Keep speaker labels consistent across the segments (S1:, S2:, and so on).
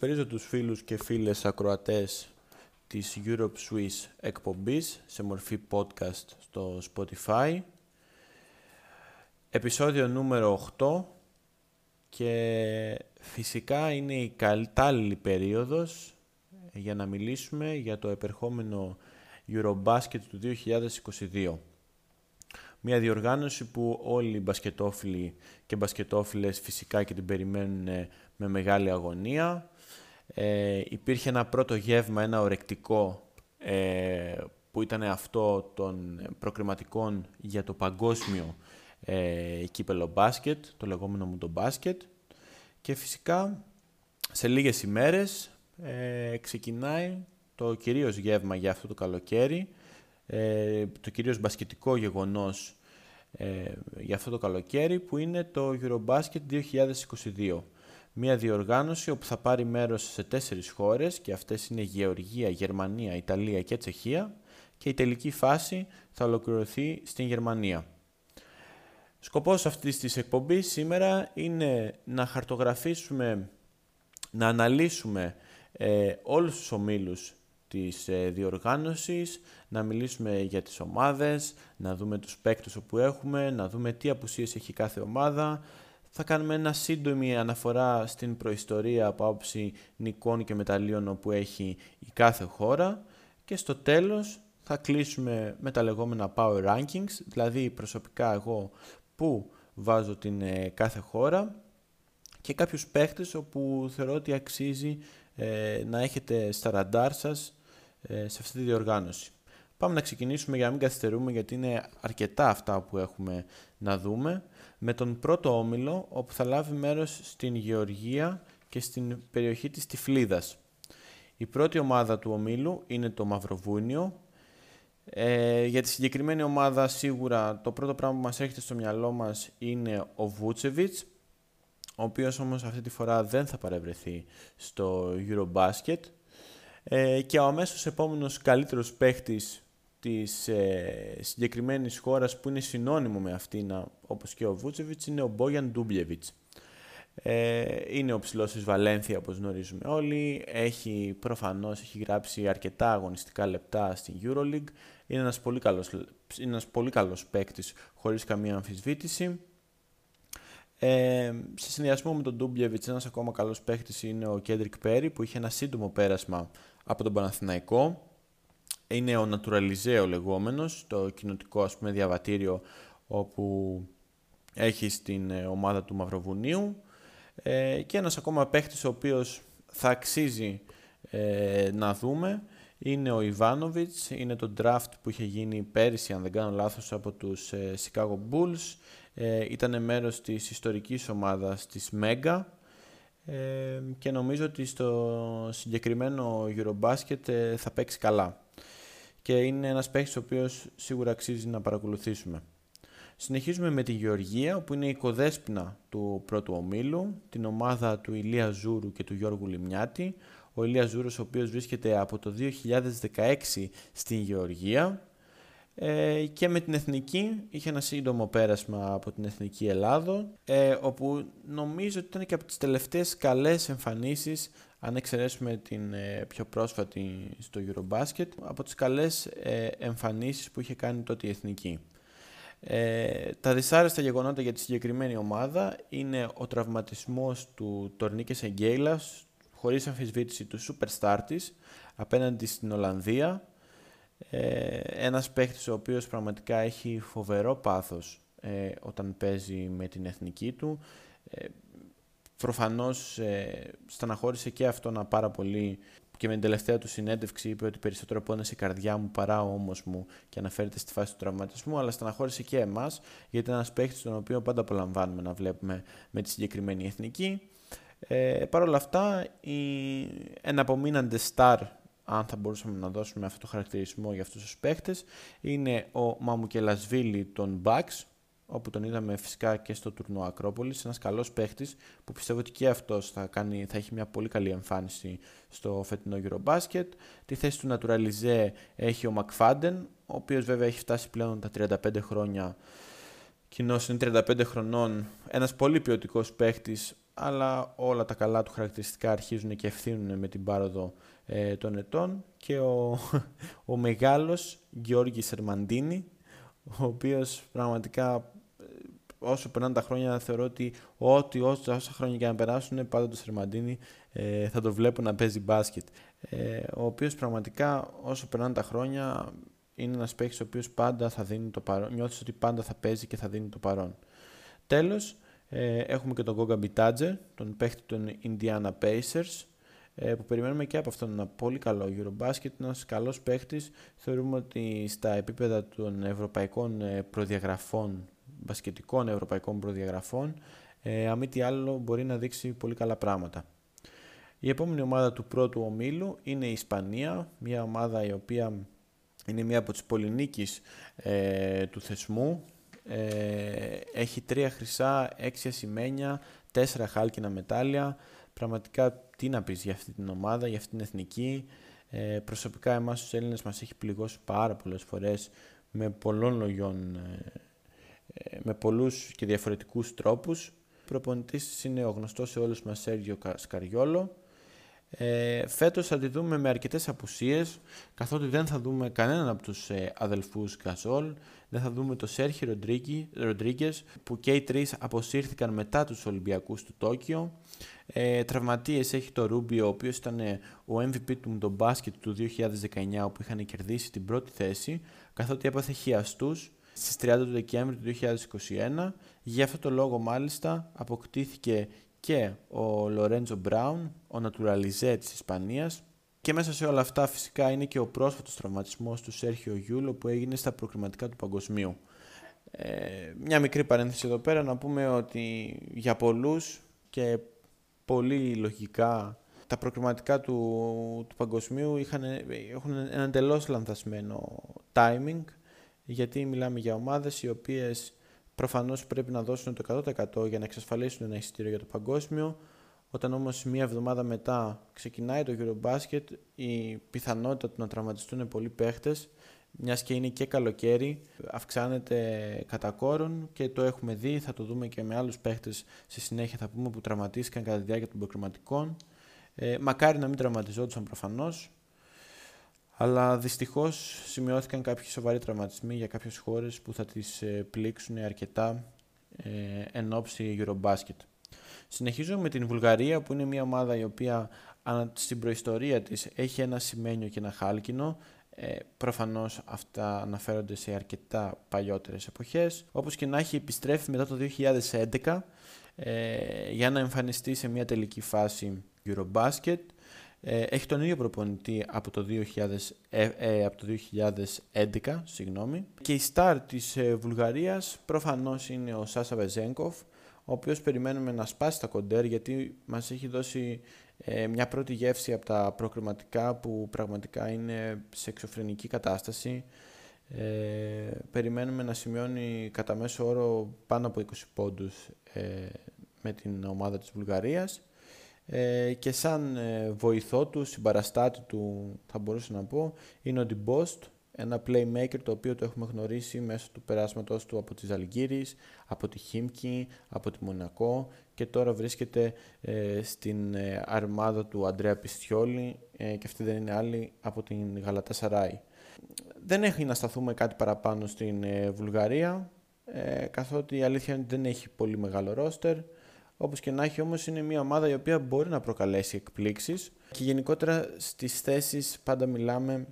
S1: Καλησπέριζω τους φίλους και φίλες ακροατές της Europe Swiss εκπομπής σε μορφή podcast στο Spotify. Επισόδιο νούμερο 8 και φυσικά είναι η καλτάλληλη περίοδος για να μιλήσουμε για το επερχόμενο Eurobasket του 2022. Μια διοργάνωση που όλοι οι μπασκετόφιλοι και μπασκετόφιλες φυσικά και την περιμένουν με μεγάλη αγωνία. Ε, υπήρχε ένα πρώτο γεύμα, ένα ορεκτικό, ε, που ήταν αυτό των προκριματικών για το παγκόσμιο ε, κύπελο μπάσκετ, το λεγόμενο μου το μπάσκετ. Και φυσικά σε λίγες ημέρες ε, ξεκινάει το κυρίως γεύμα για αυτό το καλοκαίρι, ε, το κυρίως μπασκετικό γεγονός ε, για αυτό το καλοκαίρι που είναι το Eurobasket 2022. Μια διοργάνωση όπου θα πάρει μέρος σε τέσσερις χώρες και αυτές είναι Γεωργία, Γερμανία, Ιταλία και Τσεχία και η τελική φάση θα ολοκληρωθεί στην Γερμανία. Σκοπός αυτής της εκπομπής σήμερα είναι να χαρτογραφήσουμε, να αναλύσουμε ε, όλους τους ομίλους της ε, διοργάνωσης, να μιλήσουμε για τις ομάδες, να δούμε τους παίκτες όπου έχουμε, να δούμε τι απουσίες έχει κάθε ομάδα. Θα κάνουμε ένα σύντομη αναφορά στην προϊστορία από άποψη νικών και μεταλλίων όπου έχει η κάθε χώρα και στο τέλος θα κλείσουμε με τα λεγόμενα Power Rankings, δηλαδή προσωπικά εγώ που βάζω την ε, κάθε χώρα και κάποιους παίχτες όπου θεωρώ ότι αξίζει ε, να έχετε στα ραντάρ σας ε, σε αυτή τη διοργάνωση. Πάμε να ξεκινήσουμε για να μην καθυστερούμε γιατί είναι αρκετά αυτά που έχουμε να δούμε με τον πρώτο όμιλο όπου θα λάβει μέρος στην Γεωργία και στην περιοχή της Τυφλίδας. Η πρώτη ομάδα του ομίλου είναι το Μαυροβούνιο. Ε, για τη συγκεκριμένη ομάδα σίγουρα το πρώτο πράγμα που μας έρχεται στο μυαλό μας είναι ο Βούτσεβιτς ο οποίος όμως αυτή τη φορά δεν θα παρευρεθεί στο Eurobasket ε, και ο αμέσως επόμενος καλύτερος παίχτης της ε, συγκεκριμένης χώρας που είναι συνώνυμο με αυτήν όπως και ο Βούτσεβιτς είναι ο Μπόγιαν Ντούμπλεβιτς. Ε, είναι ο ψηλός της Βαλένθια όπως γνωρίζουμε όλοι, έχει προφανώς έχει γράψει αρκετά αγωνιστικά λεπτά στην Euroleague, είναι ένας πολύ καλός, είναι ένας πολύ καλός παίκτης χωρίς καμία αμφισβήτηση. Ε, σε συνδυασμό με τον Ντούμπλεβιτς ένας ακόμα καλός παίκτης είναι ο Κέντρικ Πέρι που είχε ένα σύντομο πέρασμα από τον Παναθηναϊκό. Είναι ο Naturalizeo λεγόμενος, το κοινοτικό ας πούμε διαβατήριο όπου έχει στην ε, ομάδα του Μαυροβουνίου. Ε, και ένας ακόμα παίχτης ο οποίος θα αξίζει ε, να δούμε είναι ο Ιβάνοβιτς, είναι το draft που είχε γίνει πέρυσι αν δεν κάνω λάθος από τους ε, Chicago Bulls. Ε, ήταν μέρος της ιστορικής ομάδας της Mega. Ε, και νομίζω ότι στο συγκεκριμένο Eurobasket ε, θα παίξει καλά. Και είναι ένας παίκτης ο οποίος σίγουρα αξίζει να παρακολουθήσουμε. Συνεχίζουμε με τη Γεωργία, που είναι η οικοδέσποινα του πρώτου ομίλου, την ομάδα του Ηλία Ζούρου και του Γιώργου Λιμιάτη. Ο Ηλία Ζούρος, ο οποίος βρίσκεται από το 2016 στην Γεωργία ε, και με την Εθνική είχε ένα σύντομο πέρασμα από την Εθνική Ελλάδο ε, όπου νομίζω ότι ήταν και από τις τελευταίες καλές εμφανίσεις αν εξαιρέσουμε την ε, πιο πρόσφατη στο Eurobasket από τις καλές ε, εμφανίσεις που είχε κάνει τότε η Εθνική. Ε, τα δυσάρεστα γεγονότα για τη συγκεκριμένη ομάδα είναι ο τραυματισμός του Τορνίκες Εγγέιλας χωρίς αμφισβήτηση του superstar της απέναντι στην Ολλανδία ε, ένας παίχτης ο οποίος πραγματικά έχει φοβερό πάθος ε, όταν παίζει με την εθνική του. Ε, προφανώς ε, στεναχώρησε και να πάρα πολύ και με την τελευταία του συνέντευξη είπε ότι περισσότερο πόνεσε η καρδιά μου παρά ο ώμος μου και αναφέρεται στη φάση του τραυματισμού, αλλά στεναχώρησε και εμάς γιατί είναι ένας παίχτης τον οποίο πάντα απολαμβάνουμε να βλέπουμε με τη συγκεκριμένη εθνική. Ε, Παρ' όλα αυτά, η εναπομείναντες στάρ αν θα μπορούσαμε να δώσουμε αυτό το χαρακτηρισμό για αυτούς τους παίχτες, είναι ο Μαμουκελασβίλη των Bucks, όπου τον είδαμε φυσικά και στο τουρνό Ακρόπολης, ένας καλός παίχτης που πιστεύω ότι και αυτός θα, κάνει, θα έχει μια πολύ καλή εμφάνιση στο φετινό Eurobasket. Τη θέση του Naturalize έχει ο Μακφάντεν, ο οποίος βέβαια έχει φτάσει πλέον τα 35 χρόνια, κοινώς είναι 35 χρονών, ένας πολύ ποιοτικός παίχτης, αλλά όλα τα καλά του χαρακτηριστικά αρχίζουν και ευθύνουν με την πάροδο ε, των ετών και ο, ο μεγάλος Γιώργης Σερμαντίνη, ο οποίος πραγματικά ε, όσο περνάνε τα χρόνια θεωρώ ότι ό,τι όσα, όσα χρόνια και να περάσουν πάντα το Σερμαντίνη ε, θα το βλέπω να παίζει μπάσκετ. Ε, ο οποίος πραγματικά όσο περνάνε τα χρόνια είναι ένας παίκτης ο οποίος πάντα θα δίνει το παρόν. Νιώθεις ότι πάντα θα παίζει και θα δίνει το παρόν. Τέλος, ε, έχουμε και τον Goga Μπιτάτζερ, τον παίχτη των Indiana Pacers, ε, που περιμένουμε και από αυτόν ένα πολύ καλό Eurobasket, ένας καλός παίχτης. Θεωρούμε ότι στα επίπεδα των ευρωπαϊκών ε, προδιαγραφών, μπασκετικών ευρωπαϊκών προδιαγραφών, ε, αν μη τι άλλο μπορεί να δείξει πολύ καλά πράγματα. Η επόμενη ομάδα του πρώτου ομίλου είναι η Ισπανία, μια ομάδα η οποία είναι μία από τις πολυνίκεις ε, του θεσμού. Ε, έχει τρία χρυσά, έξι ασημένια, τέσσερα χάλκινα μετάλλια. Πραγματικά τι να πεις για αυτή την ομάδα, για αυτή την εθνική. Ε, προσωπικά εμάς τους Έλληνες μας έχει πληγώσει πάρα πολλές φορές με πολλών λογιών, ε, ε, με πολλούς και διαφορετικούς τρόπους. Ο προπονητής είναι ο γνωστός σε όλους μας Σέργιο Σκαριόλο ε, φέτος θα τη δούμε με αρκετές απουσίες, καθότι δεν θα δούμε κανέναν από τους ε, αδελφούς Γκαζόλ, δεν θα δούμε τον Σέρχι Ροντρίγκε, που και οι τρεις αποσύρθηκαν μετά τους Ολυμπιακούς του Τόκιο. Ε, τραυματίες έχει το Ρούμπιο, ο οποίος ήταν ε, ο MVP του τον μπάσκετ του 2019, όπου είχαν κερδίσει την πρώτη θέση, καθότι έπαθε χιαστούς στις 30 του Δεκέμβρη του 2021. Για αυτό το λόγο μάλιστα αποκτήθηκε και ο Λορέντζο Μπράουν, ο Νατουραλιζέ της Ισπανίας και μέσα σε όλα αυτά φυσικά είναι και ο πρόσφατος τραυματισμός του Σέρχιο Γιούλο που έγινε στα προκριματικά του παγκοσμίου. Ε, μια μικρή παρένθεση εδώ πέρα να πούμε ότι για πολλούς και πολύ λογικά τα προκριματικά του, του παγκοσμίου είχαν, έχουν ένα εντελώς λανθασμένο timing γιατί μιλάμε για ομάδες οι οποίες Προφανώς πρέπει να δώσουν το 100% για να εξασφαλίσουν ένα εισιτήριο για το παγκόσμιο. Όταν όμως μία εβδομάδα μετά ξεκινάει το Eurobasket, η πιθανότητα του να τραυματιστούν πολλοί παίχτες, μιας και είναι και καλοκαίρι, αυξάνεται κατά κόρον και το έχουμε δει. Θα το δούμε και με άλλους παίχτες στη συνέχεια, θα πούμε που τραυματίστηκαν κατά τη διάρκεια των προκριματικών. Ε, μακάρι να μην τραυματιζόντουσαν προφανώς, αλλά δυστυχώς σημειώθηκαν κάποιοι σοβαροί τραυματισμοί για κάποιες χώρες που θα τις ε, πλήξουν αρκετά ε, εν ώψη Eurobasket. Συνεχίζω με την Βουλγαρία που είναι μια ομάδα η οποία στην προϊστορία της έχει ένα σημαίνιο και ένα χάλκινο. Ε, προφανώς αυτά αναφέρονται σε αρκετά παλιότερες εποχές. Όπως και να έχει επιστρέφει μετά το 2011 ε, για να εμφανιστεί σε μια τελική φάση Eurobasket ε, έχει τον ίδιο προπονητή από το, 2000, ε, ε, από το 2011 συγγνώμη. και η στάρ της ε, Βουλγαρίας προφανώς είναι ο Σάσα Βεζέγκοφ ο οποίος περιμένουμε να σπάσει τα κοντέρ γιατί μας έχει δώσει μια πρώτη γεύση από τα προκριματικά που πραγματικά είναι σε εξωφρενική κατάσταση. περιμένουμε να σημειώνει κατά μέσο όρο πάνω από 20 πόντους με την ομάδα της Βουλγαρίας ε, και σαν ε, βοηθό του, συμπαραστάτη του θα μπορούσα να πω, είναι ο Ντιμπόστ, ένα playmaker το οποίο το έχουμε γνωρίσει μέσω του περάσματος του από τη Ζαλγκύρης, από τη Χίμκι, από τη Μονακό και τώρα βρίσκεται ε, στην ε, αρμάδα του Αντρέα Πιστιόλη και αυτή δεν είναι άλλη από την Γαλατά Σαράι. Δεν έχει να σταθούμε κάτι παραπάνω στην Βουλγαρία, καθότι η αλήθεια είναι ότι δεν έχει πολύ μεγάλο ρόστερ. Όπως και να έχει όμως είναι μια ομάδα η οποία μπορεί να προκαλέσει εκπλήξεις και γενικότερα στις θέσεις πάντα μιλάμε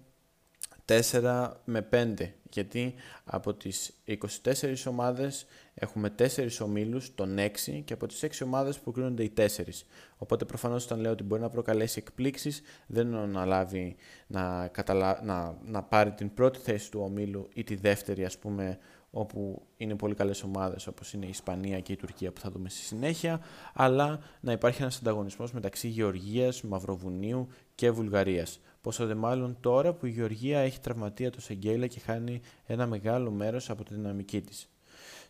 S1: 4 με 5 γιατί από τις 24 ομάδες έχουμε 4 ομίλους, τον 6 και από τις 6 ομάδες προκρίνονται οι 4. Οπότε προφανώς όταν λέω ότι μπορεί να προκαλέσει εκπλήξεις δεν είναι να λάβει να, καταλα... να, να πάρει την πρώτη θέση του ομίλου ή τη δεύτερη ας πούμε όπου είναι πολύ καλές ομάδες όπως είναι η Ισπανία και η Τουρκία που θα δούμε στη συνέχεια, αλλά να υπάρχει ένας ανταγωνισμός μεταξύ Γεωργίας, Μαυροβουνίου και Βουλγαρίας. Πόσο δε μάλλον τώρα που η Γεωργία έχει τραυματία το Σεγγέλα και χάνει ένα μεγάλο μέρος από τη δυναμική της.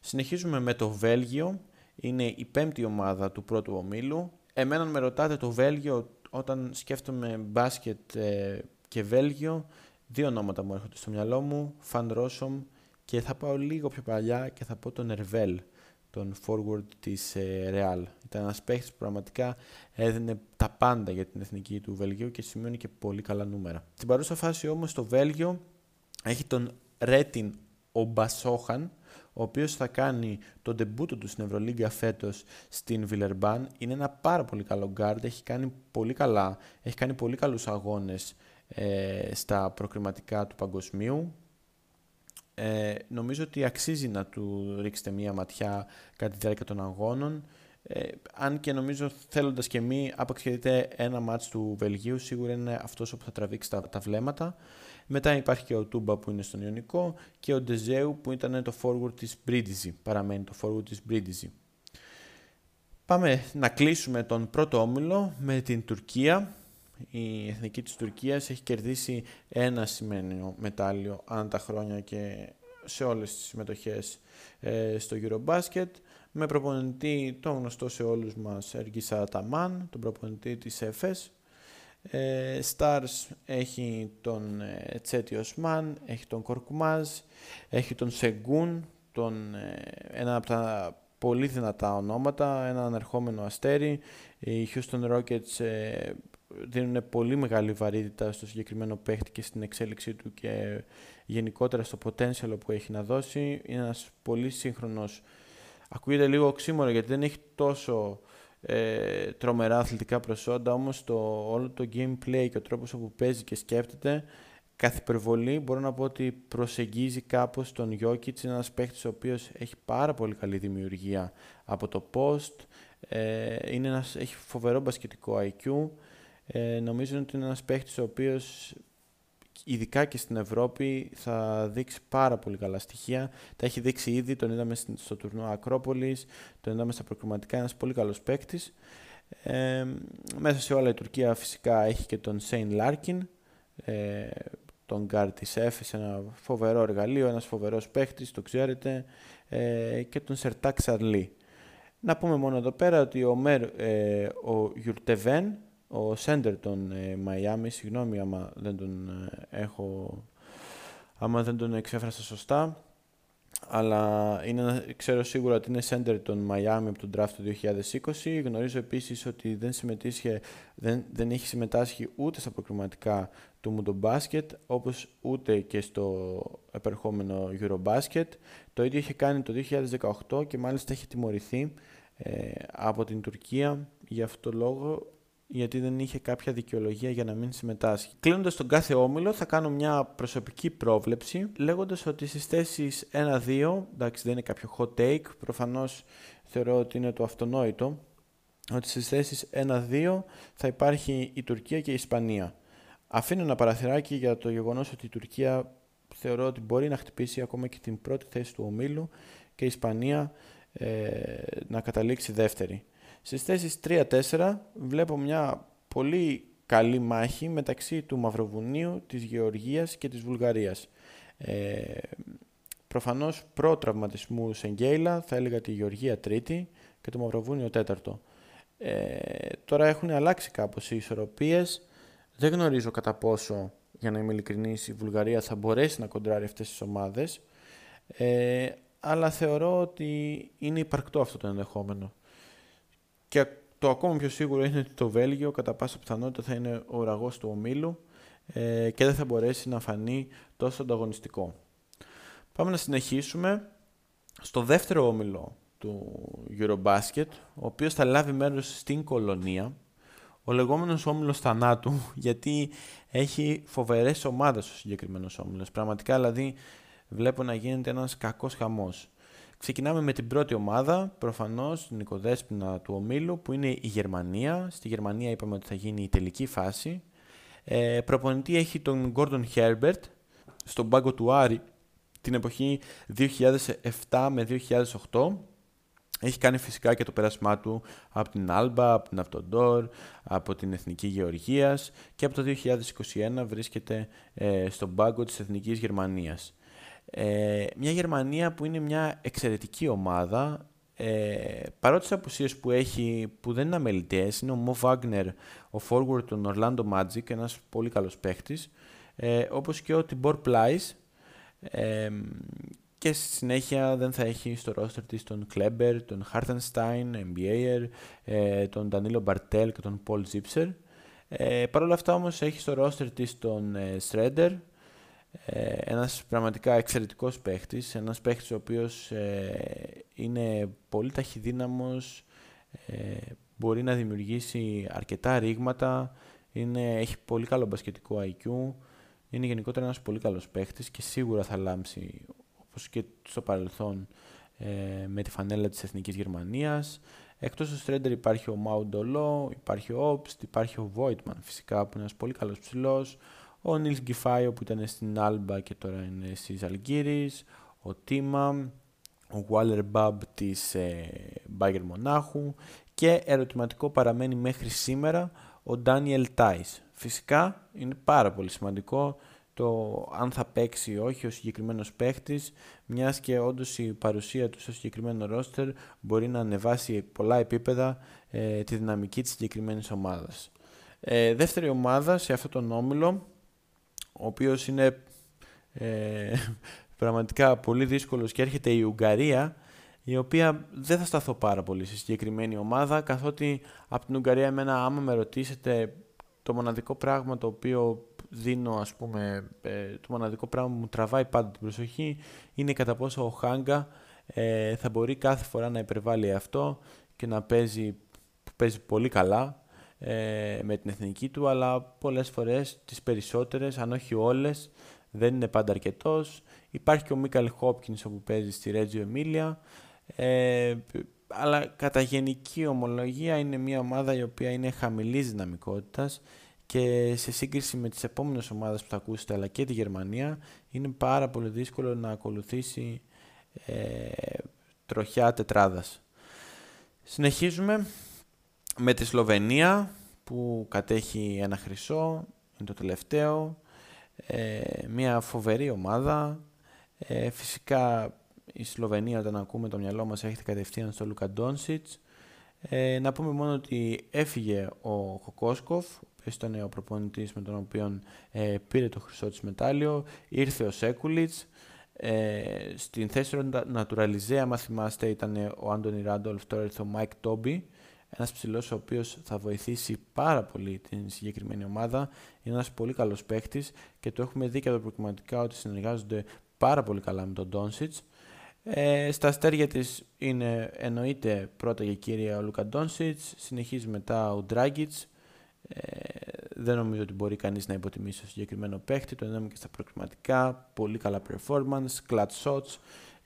S1: Συνεχίζουμε με το Βέλγιο, είναι η πέμπτη ομάδα του πρώτου ομίλου. Εμένα με ρωτάτε το Βέλγιο όταν σκέφτομαι μπάσκετ ε, και Βέλγιο, δύο ονόματα μου έρχονται στο μυαλό μου, Φαν Ρόσομ και θα πάω λίγο πιο παλιά και θα πω τον Ερβέλ. τον forward της ε, Real. Ήταν ένας παίχτης που πραγματικά έδινε τα πάντα για την εθνική του Βέλγιο και σημειώνει και πολύ καλά νούμερα. Στην παρούσα φάση όμως το Βέλγιο έχει τον Ρέτιν Ομπασόχαν, ο οποίος θα κάνει το ντεμπούτο του στην Ευρωλίγκα φέτος στην Βιλερμπάν. Είναι ένα πάρα πολύ καλό γκάρντ, έχει κάνει πολύ καλά, έχει κάνει πολύ καλούς αγώνες ε, στα προκριματικά του παγκοσμίου. Ε, νομίζω ότι αξίζει να του ρίξετε μία ματιά κατά τη διάρκεια των αγώνων. Ε, αν και νομίζω θέλοντας και μη, άπαξ ένα μάτς του Βελγίου, σίγουρα είναι αυτός που θα τραβήξει τα, τα βλέμματα. Μετά υπάρχει και ο Τούμπα που είναι στον Ιωνικό και ο Ντεζέου που ήταν το forward της Μπρίντιζη, παραμένει το forward της Μπρίντιζη. Πάμε να κλείσουμε τον πρώτο όμιλο με την Τουρκία. Η εθνική της Τουρκίας έχει κερδίσει ένα σημαίνιο μετάλλιο ανά τα χρόνια και σε όλες τις συμμετοχές ε, στο Eurobasket με προπονητή τον γνωστό σε όλους μας Εργίσα Ταμάν, τον προπονητή της ΕΦΕΣ ε, Stars έχει τον ε, Τσέτι Οσμάν, έχει τον Κορκουμάζ, έχει τον Σεγκούν, τον, ε, ένα από τα πολύ δυνατά ονόματα, ένα ανερχόμενο αστέρι. Οι Houston Rockets ε, δίνουν πολύ μεγάλη βαρύτητα στο συγκεκριμένο παίχτη και στην εξέλιξή του και γενικότερα στο potential που έχει να δώσει. Είναι ένας πολύ σύγχρονος, ακούγεται λίγο οξύμορο γιατί δεν έχει τόσο ε, τρομερά αθλητικά προσόντα, όμως το, όλο το gameplay και ο τρόπος όπου παίζει και σκέφτεται, καθ' υπερβολή μπορώ να πω ότι προσεγγίζει κάπως τον Jokic, είναι ένας παίχτης ο οποίος έχει πάρα πολύ καλή δημιουργία από το post, ε, είναι ένας, έχει φοβερό μπασκετικό IQ, ε, νομίζω ότι είναι ένας παίχτης ο οποίος ειδικά και στην Ευρώπη θα δείξει πάρα πολύ καλά στοιχεία. Τα έχει δείξει ήδη, τον είδαμε στο τουρνουά Ακρόπολης, τον είδαμε στα προκριματικά, ένας πολύ καλός παίκτης. Ε, μέσα σε όλα η Τουρκία φυσικά έχει και τον Σέιν Λάρκιν, ε, τον γκαρντ της Εφές, ένα φοβερό εργαλείο, ένας φοβερός παίκτη, το ξέρετε, ε, και τον Σερτάκ Σανλί. Να πούμε μόνο εδώ πέρα ότι ο, Μέρ, ε, ο Γιουρτεβέν, ο Σέντερ των Μαϊάμι, συγγνώμη άμα δεν τον ε, έχω, άμα δεν τον εξέφρασα σωστά, αλλά είναι, ξέρω σίγουρα ότι είναι center των Μαϊάμι από τον draft του 2020. Γνωρίζω επίσης ότι δεν, συμμετείχε, δεν, δεν έχει συμμετάσχει ούτε στα προκριματικά του Μουντομπάσκετ, όπως ούτε και στο επερχόμενο Eurobasket. Το ίδιο είχε κάνει το 2018 και μάλιστα έχει τιμωρηθεί ε, από την Τουρκία για αυτό το λόγο γιατί δεν είχε κάποια δικαιολογία για να μην συμμετάσχει. Κλείνοντας τον κάθε όμιλο, θα κάνω μια προσωπική πρόβλεψη, λέγοντας ότι στις θέσεις 1-2, εντάξει δεν είναι κάποιο hot take, προφανώς θεωρώ ότι είναι το αυτονόητο, ότι στις θέσεις 1-2 θα υπάρχει η Τουρκία και η Ισπανία. Αφήνω ένα παραθυράκι για το γεγονός ότι η Τουρκία θεωρώ ότι μπορεί να χτυπήσει ακόμα και την πρώτη θέση του ομίλου και η Ισπανία ε, να καταλήξει δεύτερη. Στις θέσεις 3-4 βλέπω μια πολύ καλή μάχη μεταξύ του Μαυροβουνίου, της Γεωργίας και της Βουλγαρίας. Ε, προφανώς προ τραυματισμού Σεγγέιλα θα έλεγα τη Γεωργία τρίτη και το Μαυροβούνιο τέταρτο. Ε, τώρα έχουν αλλάξει κάπως οι ισορροπίες. Δεν γνωρίζω κατά πόσο, για να είμαι ειλικρινής, η Βουλγαρία θα μπορέσει να κοντράρει αυτές τις ομάδες. Ε, αλλά θεωρώ ότι είναι υπαρκτό αυτό το ενδεχόμενο. Και το ακόμα πιο σίγουρο είναι ότι το Βέλγιο κατά πάσα πιθανότητα θα είναι ο ουραγός του ομίλου ε, και δεν θα μπορέσει να φανεί τόσο ανταγωνιστικό. Πάμε να συνεχίσουμε στο δεύτερο όμιλο του Eurobasket, ο οποίος θα λάβει μέρος στην Κολονία, ο λεγόμενος όμιλος θανάτου, γιατί έχει φοβερές ομάδες ο συγκεκριμένος όμιλος. Πραγματικά, δηλαδή, βλέπω να γίνεται ένας κακός χαμός. Ξεκινάμε με την πρώτη ομάδα, προφανώς την οικοδέσποινα του ομίλου, που είναι η Γερμανία. Στη Γερμανία είπαμε ότι θα γίνει η τελική φάση. Ε, προπονητή έχει τον Gordon Herbert, στον πάγκο του Άρη την εποχή 2007 με 2008. Έχει κάνει φυσικά και το πέρασμά του από την Άλμπα, από την Αυτοντόρ, από την Εθνική Γεωργίας και από το 2021 βρίσκεται ε, στον πάγκο της Εθνικής Γερμανίας. Ε, μια Γερμανία που είναι μια εξαιρετική ομάδα, ε, παρότι τις απουσίες που έχει, που δεν είναι αμελητές, είναι ο Μο Βάγνερ, ο forward του Orlando Magic, ένας πολύ καλός παίχτης, ε, όπως και ο Tibor Πλάις, ε, και στη συνέχεια δεν θα έχει στο roster της τον Kleber, τον Hartenstein, NBA, ε, τον Danilo Bartel και τον Paul Zipser. Ε, Παρ' όλα αυτά όμως έχει στο roster της τον ε, Shredder, ε, ένας πραγματικά εξαιρετικός παίχτης, ένας παίχτης ο οποίος ε, είναι πολύ ταχυδύναμος, ε, μπορεί να δημιουργήσει αρκετά ρήγματα, είναι, έχει πολύ καλό μπασκετικό IQ, είναι γενικότερα ένας πολύ καλός παίχτης και σίγουρα θα λάμψει όπως και στο παρελθόν ε, με τη φανέλα της Εθνικής Γερμανίας. Εκτός του Στρέντερ υπάρχει ο Μάουντολό, υπάρχει ο Όπστ, υπάρχει ο Βόιτμαν φυσικά που είναι ένας πολύ καλός ψηλός, ο Νίλς Γκυφάιο που ήταν στην Άλμπα και τώρα είναι στις Αλγύρης, ο Τίμα, ο Waller Μπαμπ της ε, Μπάγκερ Μονάχου και ερωτηματικό παραμένει μέχρι σήμερα ο Ντάνιελ Τάις. Φυσικά είναι πάρα πολύ σημαντικό το αν θα παίξει ή όχι ο συγκεκριμένος παίχτης, μιας και όντως η παρουσία του στο συγκεκριμένο ρόστερ μπορεί να ανεβάσει πολλά επίπεδα ε, τη δυναμική της συγκεκριμένης ομάδας. Ε, δεύτερη ομάδα σε αυτόν τον όμιλο, ο οποίος είναι ε, πραγματικά πολύ δύσκολος και έρχεται η Ουγγαρία, η οποία δεν θα σταθώ πάρα πολύ σε συγκεκριμένη ομάδα, καθότι από την Ουγγαρία εμένα άμα με ρωτήσετε το μοναδικό πράγμα το οποίο δίνω ας πούμε, ε, το μοναδικό πράγμα που μου τραβάει πάντα την προσοχή είναι κατά πόσο ο Χάγκα ε, θα μπορεί κάθε φορά να υπερβάλλει αυτό και να παίζει, παίζει πολύ καλά ε, με την εθνική του, αλλά πολλές φορές τις περισσότερες, αν όχι όλες, δεν είναι πάντα αρκετός. Υπάρχει και ο Μίκαλ Χόπκινς όπου παίζει στη Ρέτζιο Εμίλια, ε, αλλά κατά γενική ομολογία είναι μια ομάδα η οποία είναι χαμηλής δυναμικότητας και σε σύγκριση με τις επόμενες ομάδες που θα ακούσετε αλλά και τη Γερμανία είναι πάρα πολύ δύσκολο να ακολουθήσει ε, τροχιά τετράδας. Συνεχίζουμε με τη Σλοβενία που κατέχει ένα χρυσό, είναι το τελευταίο, ε, μια φοβερή ομάδα. Ε, φυσικά η Σλοβενία όταν ακούμε το μυαλό μας έρχεται κατευθείαν στο Λούκα Ντόντσιτς. Ε, να πούμε μόνο ότι έφυγε ο Κοκόσκοφ, ήταν ο προπονητής με τον οποίο ε, πήρε το χρυσό της μετάλλιο, ήρθε ο Σέκουλιτς, ε, στην θέση του νατουραλιζέ, άμα θυμάστε, ήταν ο Άντωνι Ράντολφ, τώρα ήρθε ο Μάικ Τόμπι, ένας ψηλός ο οποίος θα βοηθήσει πάρα πολύ την συγκεκριμένη ομάδα. Είναι ένας πολύ καλός παίχτης και το έχουμε δει και από προκριματικά ότι συνεργάζονται πάρα πολύ καλά με τον Ντόνσιτς. Ε, στα αστέρια της είναι εννοείται πρώτα και κύρια ο Λούκα Ντόνσιτς, συνεχίζει μετά ο Ντράγκητς, ε, δεν νομίζω ότι μπορεί κανείς να υποτιμήσει το συγκεκριμένο παίχτη, το είδαμε και στα προκριματικά, πολύ καλά performance, clutch shots,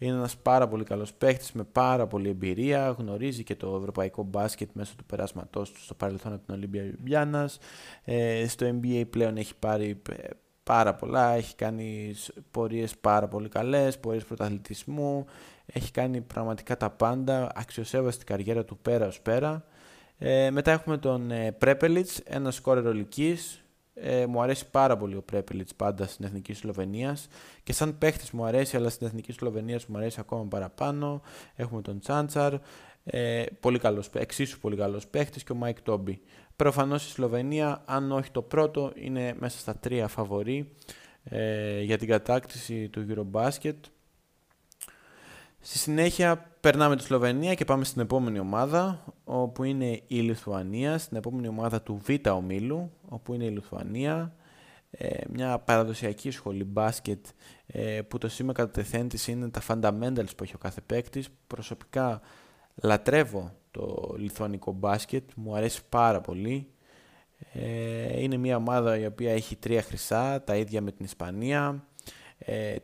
S1: είναι ένας πάρα πολύ καλός παίχτης με πάρα πολύ εμπειρία, γνωρίζει και το ευρωπαϊκό μπάσκετ μέσω του περάσματός του στο παρελθόν από την Ολύμπια Λιουμπιάνας, ε, στο NBA πλέον έχει πάρει ε, πάρα πολλά, έχει κάνει πορείες πάρα πολύ καλές, πορείες πρωταθλητισμού, έχει κάνει πραγματικά τα πάντα, αξιοσέβαστη καριέρα του πέρα ως πέρα. Ε, μετά έχουμε τον ε, Πρέπελιτς, ένας σκόρερ ολικής. Ε, μου αρέσει πάρα πολύ ο Πρέπελιτς πάντα στην Εθνική Σλοβενίας. Και σαν παίχτης μου αρέσει, αλλά στην Εθνική Σλοβενίας μου αρέσει ακόμα παραπάνω. Έχουμε τον Τσάντσαρ, ε, πολύ καλός, εξίσου πολύ καλός παίχτης και ο Μάικ Τόμπι. Προφανώς η Σλοβενία, αν όχι το πρώτο, είναι μέσα στα τρία φαβορή ε, για την κατάκτηση του Eurobasket. Στη συνέχεια περνάμε τη Σλοβενία και πάμε στην επόμενη ομάδα, όπου είναι η Λιθουανία, στην επόμενη ομάδα του Β' ομίλου, όπου είναι η Λιθουανία, ε, μια παραδοσιακή σχολή μπάσκετ ε, που το σήμα κατά τεθέν είναι τα fundamentals που έχει ο κάθε παίκτης. Προσωπικά λατρεύω το λιθουανικό μπάσκετ, μου αρέσει πάρα πολύ. Ε, είναι μια ομάδα η οποία έχει τρία χρυσά, τα ίδια με την Ισπανία,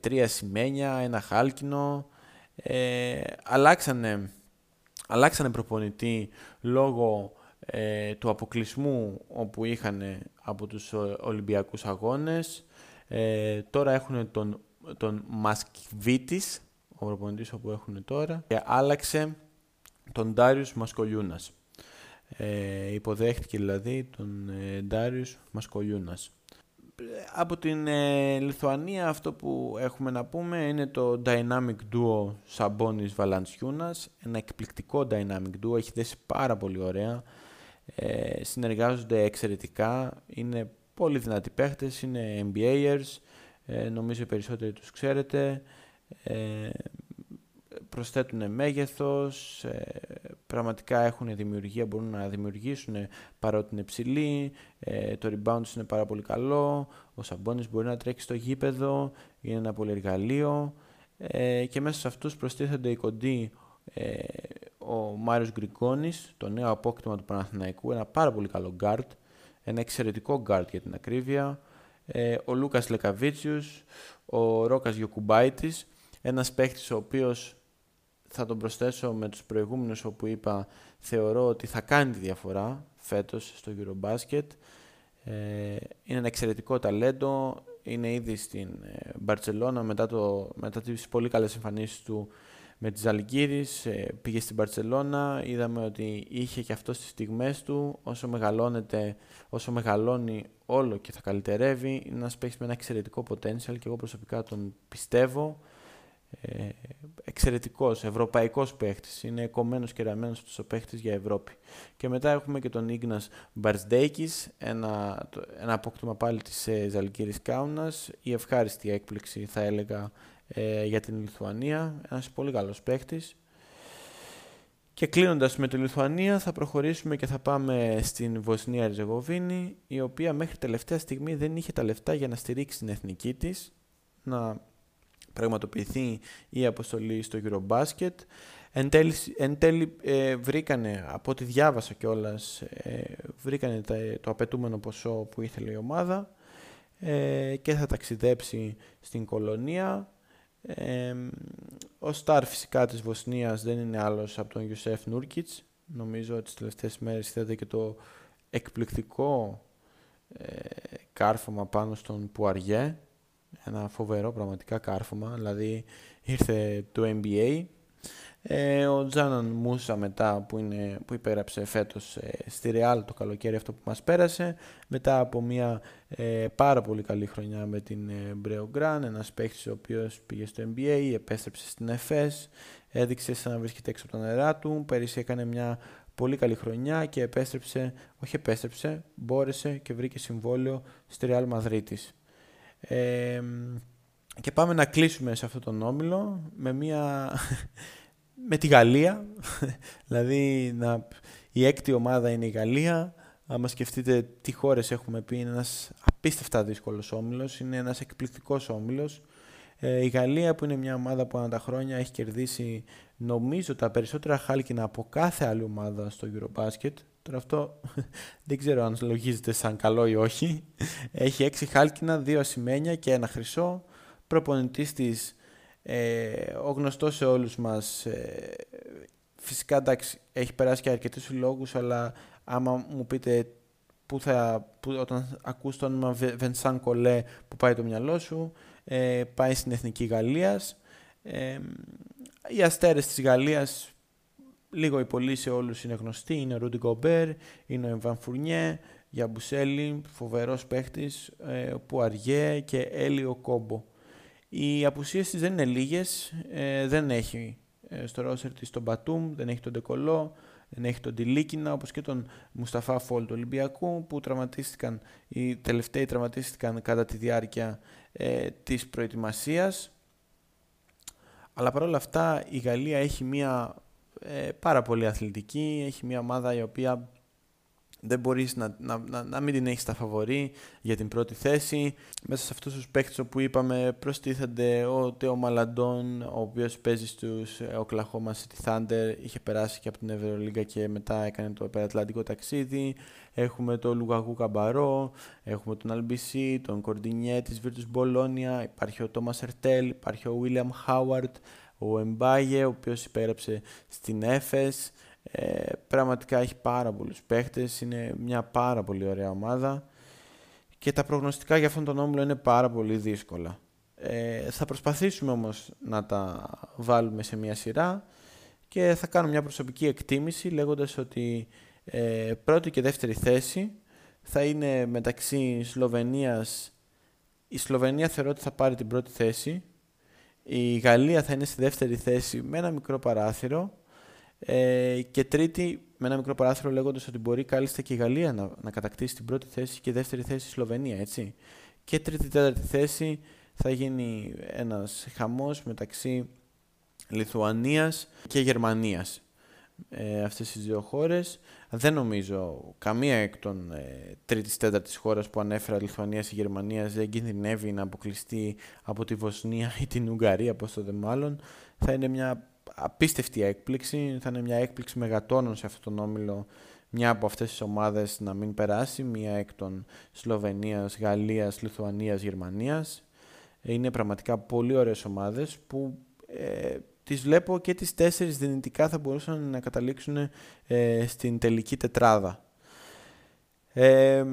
S1: τρία σημαίνια, ένα χάλκινο, ε, αλλάξανε, αλλάξανε προπονητή λόγω ε, του αποκλεισμού όπου είχαν από τους Ολυμπιακούς Αγώνες. Ε, τώρα έχουν τον, τον Μασκβίτης, ο προπονητής όπου έχουν τώρα, και άλλαξε τον Ντάριους Μασκολιούνας. Ε, υποδέχτηκε δηλαδή τον ε, Ντάριους Μασκολιούνας από την ε, Λιθουανία αυτό που έχουμε να πούμε είναι το Dynamic Duo Sabonis Valanciunas. Ένα εκπληκτικό Dynamic Duo, έχει δέσει πάρα πολύ ωραία. Ε, συνεργάζονται εξαιρετικά, είναι πολύ δυνατοί παίχτες, είναι NBAers, ε, νομίζω οι περισσότεροι τους ξέρετε. Ε, προσθέτουν μέγεθος, ε, πραγματικά έχουν δημιουργία, μπορούν να δημιουργήσουν παρότι είναι ψηλή, ε, το rebound είναι πάρα πολύ καλό, ο Σαμπόνις μπορεί να τρέξει στο γήπεδο, είναι ένα πολυεργαλείο ε, και μέσα σε αυτούς προστίθενται οι κοντοί ε, ο Μάριος Γκρικόνης, το νέο απόκτημα του Παναθηναϊκού, ένα πάρα πολύ καλό guard, ένα εξαιρετικό guard για την ακρίβεια, ε, ο Λούκας Λεκαβίτσιους, ο Ρόκας Γιοκουμπάιτης, ένας παίχτης ο οποίος θα τον προσθέσω με τους προηγούμενους όπου είπα θεωρώ ότι θα κάνει τη διαφορά φέτος στο Eurobasket. Ε, είναι ένα εξαιρετικό ταλέντο, είναι ήδη στην Μπαρτσελώνα μετά, το, μετά τις πολύ καλές εμφανίσεις του με τις Ζαλγκύρης, ε, πήγε στην Μπαρτσελώνα, είδαμε ότι είχε και αυτό στις στιγμές του, όσο μεγαλώνεται, όσο μεγαλώνει όλο και θα καλυτερεύει, είναι ένας παίκτης με ένα εξαιρετικό potential και εγώ προσωπικά τον πιστεύω ε, εξαιρετικός, ευρωπαϊκός παίχτης. Είναι κομμένος και ραμμένος στους παίχτης για Ευρώπη. Και μετά έχουμε και τον Ίγνας Μπαρσδέικης, ένα, ένα απόκτημα πάλι της ε, Ζαλγκύρης Κάουνας, η ευχάριστη έκπληξη θα έλεγα ε, για την Λιθουανία, ένας πολύ καλός παίχτης. Και κλείνοντας με τη Λιθουανία θα προχωρήσουμε και θα πάμε στην Βοσνία Ριζεγοβίνη, η οποία μέχρι τελευταία στιγμή δεν είχε τα λεφτά για να στηρίξει την εθνική της, να πραγματοποιηθεί η αποστολή στο Eurobasket. Εν τέλει, εν τέλει ε, βρήκανε, από ό,τι διάβασα κιόλας, ε, βρήκανε το απαιτούμενο ποσό που ήθελε η ομάδα ε, και θα ταξιδέψει στην κολονία. Ε, ο Σταρ φυσικά της Βοσνίας δεν είναι άλλος από τον Ιουσέφ Νούρκιτς. Νομίζω ότι τις τελευταίες μέρες είδατε και το εκπληκτικό ε, κάρφωμα πάνω στον Πουαριέ ένα φοβερό πραγματικά κάρφωμα, δηλαδή ήρθε το NBA. Ε, ο Τζάναν Μούσα μετά που, είναι, που υπέγραψε φέτος ε, στη Real το καλοκαίρι αυτό που μας πέρασε. Μετά από μια ε, πάρα πολύ καλή χρονιά με την ε, Μπρέο Γκραν ένας παίχτης ο οποίος πήγε στο NBA, επέστρεψε στην ΕΦΕΣ έδειξε σαν να βρίσκεται έξω από τα νερά του. Πέρυσι έκανε μια πολύ καλή χρονιά και επέστρεψε, όχι επέστρεψε, μπόρεσε και βρήκε συμβόλαιο στη Real Μαδρίτης και πάμε να κλείσουμε σε αυτόν τον όμιλο με, μια... με τη Γαλλία. δηλαδή να... η έκτη ομάδα είναι η Γαλλία. Αν σκεφτείτε τι χώρες έχουμε πει, είναι ένας απίστευτα δύσκολος όμιλος. Είναι ένας εκπληκτικός όμιλος. Ε, η Γαλλία που είναι μια ομάδα που ανά τα χρόνια έχει κερδίσει νομίζω τα περισσότερα χάλκινα από κάθε άλλη ομάδα στο Eurobasket. Τώρα αυτό δεν ξέρω αν λογίζεται σαν καλό ή όχι. Έχει έξι χάλκινα, δύο ασημένια και ένα χρυσό. Προπονητής της, ε, ο γνωστός σε όλους μας, ε, φυσικά εντάξει, έχει περάσει και αρκετούς λόγους, αλλά άμα μου πείτε που θα, που, όταν ακούς το όνομα Βενσάν Κολέ που πάει το μυαλό σου, ε, πάει στην Εθνική Γαλλίας. Ε, οι αστέρες της Γαλλίας λίγο ή πολύ σε όλους είναι γνωστοί. Είναι ο Ρούντι Γκομπέρ, είναι ο Εμβαν Φουρνιέ, Γιαμπουσέλη, φοβερός παίχτης, ε, Πουαριέ και Έλιο Κόμπο. Οι απουσίες της δεν είναι λίγες, ε, δεν έχει ε, στο ρόσερ της τον Μπατούμ, δεν έχει τον Ντεκολό, δεν έχει τον Τιλίκινα, όπως και τον Μουσταφά Φόλ του Ολυμπιακού, που τραυματίστηκαν, οι τελευταίοι τραυματίστηκαν κατά τη διάρκεια ε, της προετοιμασίας. Αλλά παρόλα αυτά η Γαλλία έχει μια ε, πάρα πολύ αθλητική, έχει μια ομάδα η οποία δεν μπορείς να, να, να, να μην την έχεις στα φαβορή για την πρώτη θέση. Μέσα σε αυτούς τους παίκτες που είπαμε προστίθενται ο Τέο Μαλαντών, ο οποίος παίζει στους Oklahoma City Thunder, είχε περάσει και από την Ευρωλίγκα και μετά έκανε το περατλαντικό ταξίδι. Έχουμε τον Λουγαγού Καμπαρό, έχουμε τον Αλμπισί, τον Κορντινιέ της Virtus Bologna, υπάρχει ο Τόμας Ερτέλ, υπάρχει ο William Howard, ο Εμπάγε, ο οποίος υπέγραψε στην Έφες. Ε, πραγματικά έχει πάρα πολλούς παίχτες, είναι μια πάρα πολύ ωραία ομάδα και τα προγνωστικά για αυτόν τον όμιλο είναι πάρα πολύ δύσκολα. Ε, θα προσπαθήσουμε όμως να τα βάλουμε σε μια σειρά και θα κάνω μια προσωπική εκτίμηση λέγοντας ότι ε, πρώτη και δεύτερη θέση θα είναι μεταξύ Σλοβενίας η Σλοβενία θεωρώ ότι θα πάρει την πρώτη θέση η Γαλλία θα είναι στη δεύτερη θέση με ένα μικρό παράθυρο ε, και τρίτη με ένα μικρό παράθυρο λέγοντας ότι μπορεί κάλλιστα και η Γαλλία να, να κατακτήσει την πρώτη θέση και δεύτερη θέση η Σλοβενία, έτσι. Και τρίτη τέταρτη θέση θα γίνει ένας χαμός μεταξύ Λιθουανίας και Γερμανίας. Ε, αυτές τις δύο χώρες δεν νομίζω καμία εκ των ε, τρίτης τέταρτης χώρας που ανέφερα Λιθουανίας ή Γερμανίας δεν κινδυνεύει να αποκλειστεί από τη Βοσνία ή την Ουγγαρία, πώς το δε μάλλον. Θα είναι μια απίστευτη έκπληξη, θα είναι μια έκπληξη μεγατόνων σε αυτόν τον όμιλο μια από αυτές τις ομάδες να μην περάσει, μια εκ των Σλοβενίας, Γαλλίας, Λιθουανίας, Γερμανίας. Είναι πραγματικά πολύ ωραίες ομάδες που ε, τις βλέπω και τις τέσσερις δυνητικά θα μπορούσαν να καταλήξουν ε, στην τελική τετράδα. Ε,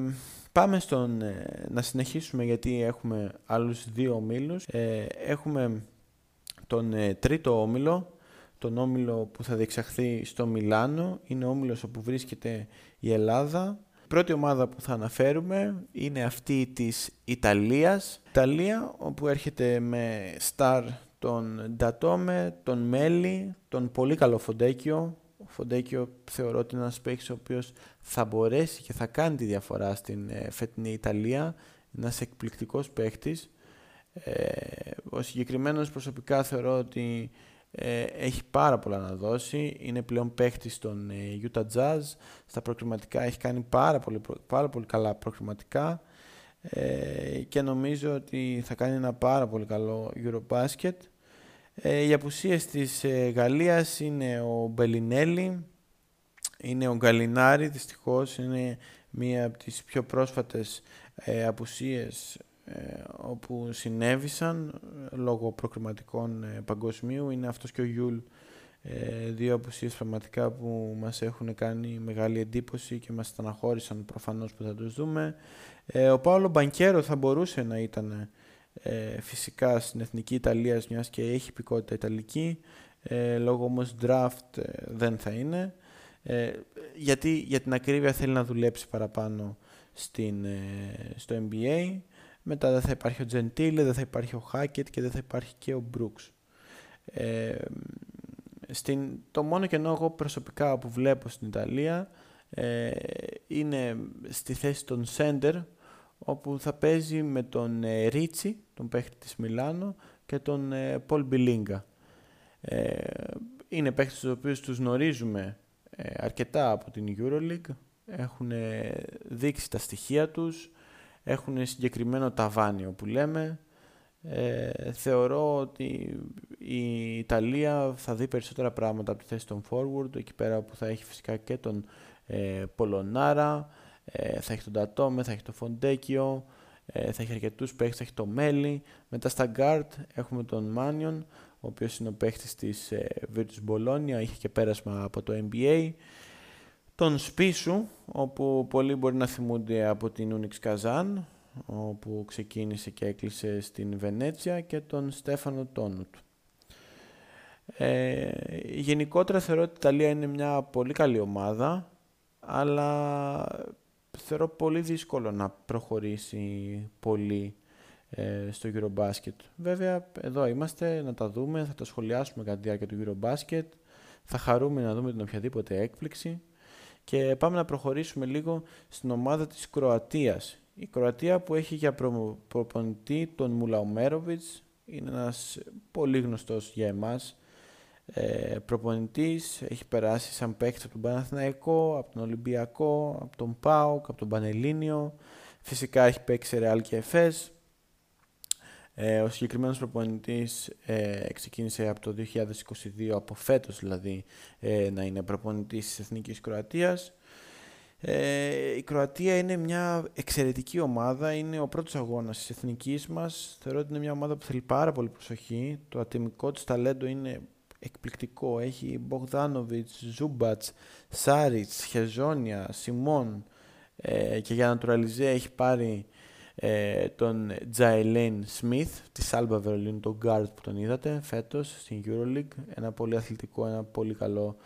S1: πάμε στον, ε, να συνεχίσουμε γιατί έχουμε άλλους δύο ομίλους. έχουμε τον τρίτο όμιλο, τον όμιλο που θα διεξαχθεί στο Μιλάνο. Είναι ο όμιλος όπου βρίσκεται η Ελλάδα. Η πρώτη ομάδα που θα αναφέρουμε είναι αυτή της Ιταλίας. Ιταλία όπου έρχεται με στάρ τον Ντατόμε, τον Μέλι, τον πολύ καλό Φοντέκιο. Ο Φοντέκιο θεωρώ ότι είναι ένας παίκτης ο οποίος θα μπορέσει και θα κάνει τη διαφορά στην ε, φετινή Ιταλία. Ένας εκπληκτικός παίκτης. Ε, ο συγκεκριμένος προσωπικά θεωρώ ότι ε, έχει πάρα πολλά να δώσει. Είναι πλέον παίκτης στον ε, Utah Jazz. Στα προκριματικά έχει κάνει πάρα πολύ, πάρα πολύ καλά προκριματικά ε, και νομίζω ότι θα κάνει ένα πάρα πολύ καλό Eurobasket. Ε, οι απουσίες της ε, Γαλλίας είναι ο Μπελινέλη, είναι ο Γκαλινάρη, δυστυχώς είναι μία από τις πιο πρόσφατες ε, απουσίες ε, όπου συνέβησαν λόγω προκριματικών παγκοσμίου. Είναι αυτός και ο Γιούλ, δύο απουσίες πραγματικά που μας έχουν κάνει μεγάλη εντύπωση και μας στεναχώρησαν προφανώς που θα τους δούμε. ο Πάολο Μπανκέρο θα μπορούσε να ήταν ε, φυσικά στην Εθνική Ιταλίας μιας και έχει πικότητα Ιταλική ε, λόγω όμως draft ε, δεν θα είναι. Ε, γιατί για την ακρίβεια θέλει να δουλέψει παραπάνω στην, στο NBA μετά δεν θα υπάρχει ο Gentile, δεν θα υπάρχει ο Hackett και δεν θα υπάρχει και ο Brooks. Στην, το μόνο κενό εγώ προσωπικά που βλέπω στην Ιταλία είναι στη θέση των center όπου θα παίζει με τον ε, Ρίτσι, τον παίχτη της Μιλάνο και τον Πολ ε, Μπιλίγκα. Ε, είναι παίχτες τους οποίους τους γνωρίζουμε αρκετά από την EuroLeague, έχουν δείξει τα στοιχεία τους, έχουν συγκεκριμένο ταβάνιο που λέμε. θεωρώ ότι η Ιταλία θα δει περισσότερα πράγματα από τη θέση των forward, εκεί πέρα που θα έχει φυσικά και τον Πολωνάρα, ε, θα έχει τον Τατόμε, θα έχει το Φοντέκιο, ε, θα έχει αρκετούς παίχτε, θα έχει το Μέλι. Μετά στα Guard έχουμε τον Μάνιον, ο οποίος είναι ο παίχτη της ε, Virtus Bologna, είχε και πέρασμα από το NBA. Τον Σπίσου, όπου πολλοί μπορεί να θυμούνται από την Unix Kazan, όπου ξεκίνησε και έκλεισε στην Βενέτσια και τον Στέφανο Τόνουτ. Ε, γενικότερα θεωρώ ότι η Ιταλία είναι μια πολύ καλή ομάδα, αλλά θεωρώ πολύ δύσκολο να προχωρήσει πολύ ε, στο Eurobasket. Βέβαια, εδώ είμαστε να τα δούμε, θα τα σχολιάσουμε κατά τη διάρκεια του Eurobasket, θα χαρούμε να δούμε την οποιαδήποτε έκπληξη και πάμε να προχωρήσουμε λίγο στην ομάδα της Κροατίας. Η Κροατία που έχει για προπονητή τον Μουλαουμέροβιτς, είναι ένας πολύ γνωστός για εμάς ε, προπονητής, έχει περάσει σαν παίκτης από τον Παναθηναϊκό, από τον Ολυμπιακό, από τον ΠΑΟΚ, από τον Πανελλήνιο. Φυσικά έχει παίξει Ρεάλ και Εφές. Ε, ο συγκεκριμένος προπονητής ε, ξεκίνησε από το 2022, από φέτος δηλαδή, ε, να είναι προπονητής της Εθνικής Κροατίας. Ε, η Κροατία είναι μια εξαιρετική ομάδα, είναι ο πρώτος αγώνας της εθνικής μας. Θεωρώ ότι είναι μια ομάδα που θέλει πάρα πολύ προσοχή. Το ατομικό της ταλέντο είναι εκπληκτικό. Έχει Μπογδάνοβιτς, Ζούμπατς, Σάριτς, Χεζόνια, Σιμών ε, και για Naturalize έχει πάρει ε, τον Τζαελέν Σμιθ της Άλμπα Βερολίνου, τον guard που τον είδατε φέτος στην Euroleague. Ένα πολύ αθλητικό, ένα πολύ καλό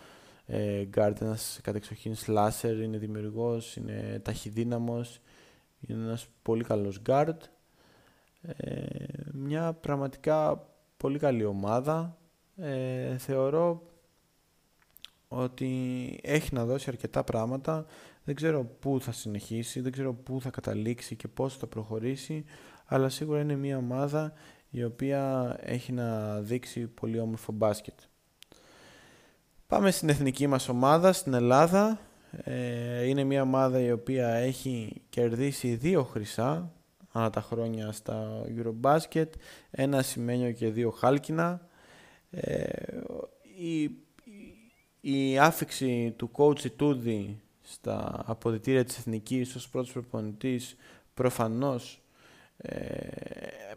S1: ε, guard, ένας κατεξοχήν slasher, είναι δημιουργός, είναι ταχυδύναμος, είναι ένας πολύ καλός guard. Ε, μια πραγματικά πολύ καλή ομάδα ε, θεωρώ ότι έχει να δώσει αρκετά πράγματα. Δεν ξέρω πού θα συνεχίσει, δεν ξέρω πού θα καταλήξει και πώς θα προχωρήσει, αλλά σίγουρα είναι μια ομάδα η οποία έχει να δείξει πολύ όμορφο μπάσκετ. Πάμε στην εθνική μας ομάδα, στην Ελλάδα. Ε, είναι μια ομάδα η οποία έχει κερδίσει δύο χρυσά ανά τα χρόνια στα Eurobasket, ένα ασημένιο και δύο χάλκινα. Ε, η, η άφιξη του coach Ιτούδη στα αποδυτήρια της Εθνικής ως πρώτος προπονητής προφανώς ε,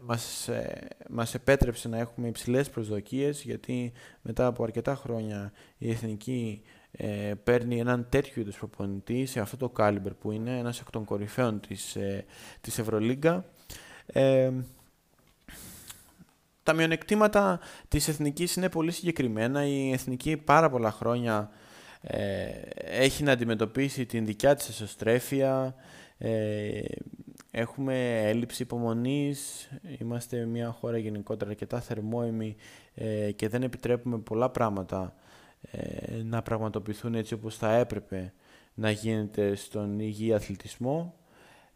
S1: μας, ε, μας επέτρεψε να έχουμε υψηλές προσδοκίες γιατί μετά από αρκετά χρόνια η Εθνική ε, παίρνει έναν τέτοιο είδους προπονητή σε αυτό το caliber που είναι ένας εκ των κορυφαίων της, ε, της Ευρωλίγκα. Ε, τα μειονεκτήματα της Εθνικής είναι πολύ συγκεκριμένα. Η Εθνική πάρα πολλά χρόνια ε, έχει να αντιμετωπίσει την δικιά της εσωστρέφεια, ε, έχουμε έλλειψη υπομονής, είμαστε μια χώρα γενικότερα αρκετά θερμόιμη ε, και δεν επιτρέπουμε πολλά πράγματα ε, να πραγματοποιηθούν έτσι όπως θα έπρεπε να γίνεται στον υγιή αθλητισμό.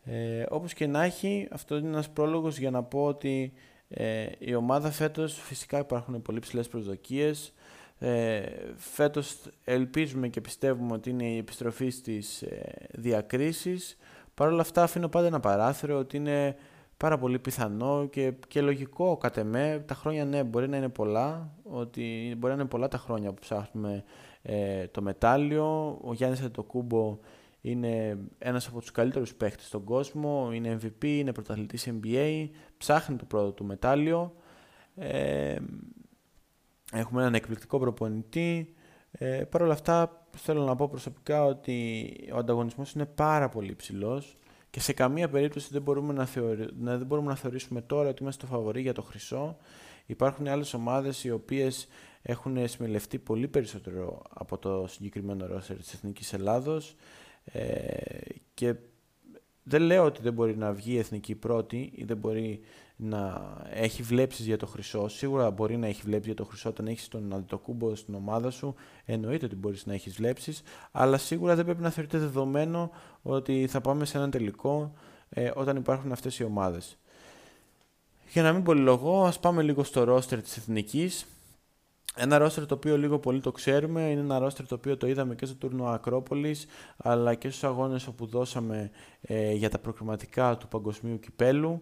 S1: Ε, όπως και να έχει, αυτό είναι ένας πρόλογος για να πω ότι ε, η ομάδα φέτος φυσικά υπάρχουν πολύ ψηλές προσδοκίες. Ε, φέτος ελπίζουμε και πιστεύουμε ότι είναι η επιστροφή στις ε, διακρίσεις. Παρ' όλα αυτά αφήνω πάντα ένα παράθυρο ότι είναι πάρα πολύ πιθανό και, και λογικό κατ' εμέ. Τα χρόνια ναι μπορεί να είναι πολλά, ότι μπορεί να είναι πολλά τα χρόνια που ψάχνουμε ε, το μετάλλιο. Ο Γιάννης Αντοκούμπο είναι ένας από τους καλύτερους παίχτες στον κόσμο, είναι MVP, είναι πρωταθλητής NBA, ψάχνει το πρώτο του μετάλλιο. Ε, έχουμε έναν εκπληκτικό προπονητή. Ε, Παρ' όλα αυτά θέλω να πω προσωπικά ότι ο ανταγωνισμός είναι πάρα πολύ ψηλός και σε καμία περίπτωση δεν μπορούμε να, θεωρη... δεν μπορούμε να θεωρήσουμε τώρα ότι είμαστε το φαβορή για το χρυσό. Υπάρχουν άλλες ομάδες οι οποίες έχουν συμμελευτεί πολύ περισσότερο από το συγκεκριμένο ρόστερ της Εθνικής Ελλάδος ε, και δεν λέω ότι δεν μπορεί να βγει η εθνική πρώτη ή δεν μπορεί να έχει βλέψεις για το χρυσό. Σίγουρα μπορεί να έχει βλέψεις για το χρυσό όταν έχεις τον Αντιτοκούμπο στην ομάδα σου. Εννοείται ότι μπορείς να έχεις βλέψεις, αλλά σίγουρα δεν πρέπει να θεωρείται δεδομένο ότι θα πάμε σε έναν τελικό ε, όταν υπάρχουν αυτές οι ομάδες. Για να μην πολυλογώ, ας πάμε λίγο στο ρόστερ της εθνικής. Ένα ρόστερ το οποίο λίγο πολύ το ξέρουμε, είναι ένα ρόστερ το οποίο το είδαμε και στο τουρνο Ακρόπολης, αλλά και στους αγώνες όπου δώσαμε ε, για τα προκριματικά του παγκοσμίου κυπέλου.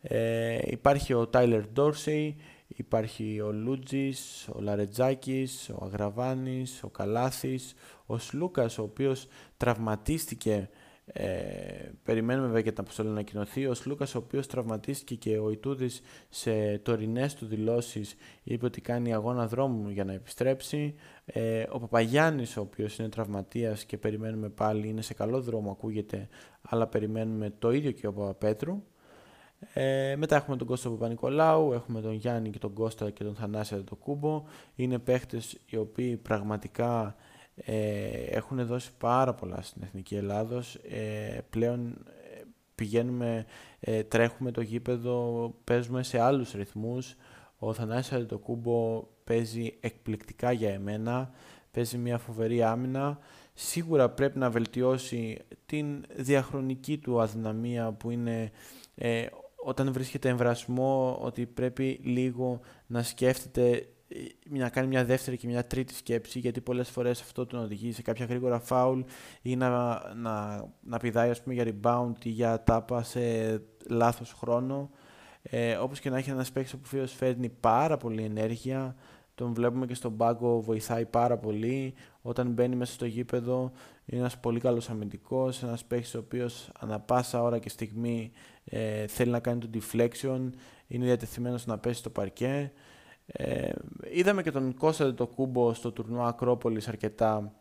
S1: Ε, υπάρχει ο Τάιλερ Ντόρσεϊ, υπάρχει ο Λούτζης, ο Λαρετζάκης, ο Αγραβάνης, ο Καλάθης, ο Σλούκας ο οποίος τραυματίστηκε ε, περιμένουμε βέβαια και την αποστολή να ανακοινωθεί. Ο Λούκα, ο οποίος τραυματίστηκε και ο Ιτούδης σε τωρινές του δηλώσεις, είπε ότι κάνει αγώνα δρόμου για να επιστρέψει. Ε, ο Παπαγιάννης, ο οποίος είναι τραυματίας και περιμένουμε πάλι, είναι σε καλό δρόμο, ακούγεται, αλλά περιμένουμε το ίδιο και ο Παπαπέτρου. Ε, μετά έχουμε τον Κώστα Παπα-Νικολάου, έχουμε τον Γιάννη και τον Κώστα και τον Θανάσια το Κούμπο. Είναι παίχτες οι οποίοι πραγματικά ε, έχουν δώσει πάρα πολλά στην Εθνική Ελλάδος. Ε, πλέον ε, πηγαίνουμε, ε, τρέχουμε το γήπεδο, παίζουμε σε άλλους ρυθμούς. Ο Θανάσης Αντετοκούμπο παίζει εκπληκτικά για εμένα, παίζει μια φοβερή άμυνα. Σίγουρα πρέπει να βελτιώσει την διαχρονική του αδυναμία που είναι ε, όταν βρίσκεται εμβρασμό ότι πρέπει λίγο να σκέφτεται να κάνει μια δεύτερη και μια τρίτη σκέψη, γιατί πολλές φορές αυτό τον οδηγεί σε κάποια γρήγορα φάουλ ή να, να, να πηδάει ας πούμε, για rebound ή για τάπα σε λάθος χρόνο. Ε, όπως και να έχει ένας παίκτης που φίλος φέρνει πάρα πολύ ενέργεια, τον βλέπουμε και στον πάγκο, βοηθάει πάρα πολύ. Όταν μπαίνει μέσα στο γήπεδο, είναι ένας πολύ καλός αμυντικός, ένας παίκτης ο οποίος ανα πάσα ώρα και στιγμή ε, θέλει να κάνει το deflection, είναι διατεθειμένος να πέσει στο παρκέ. Ε, είδαμε και τον Κώστα το κούμπο στο τουρνουά Ακρόπολης αρκετά.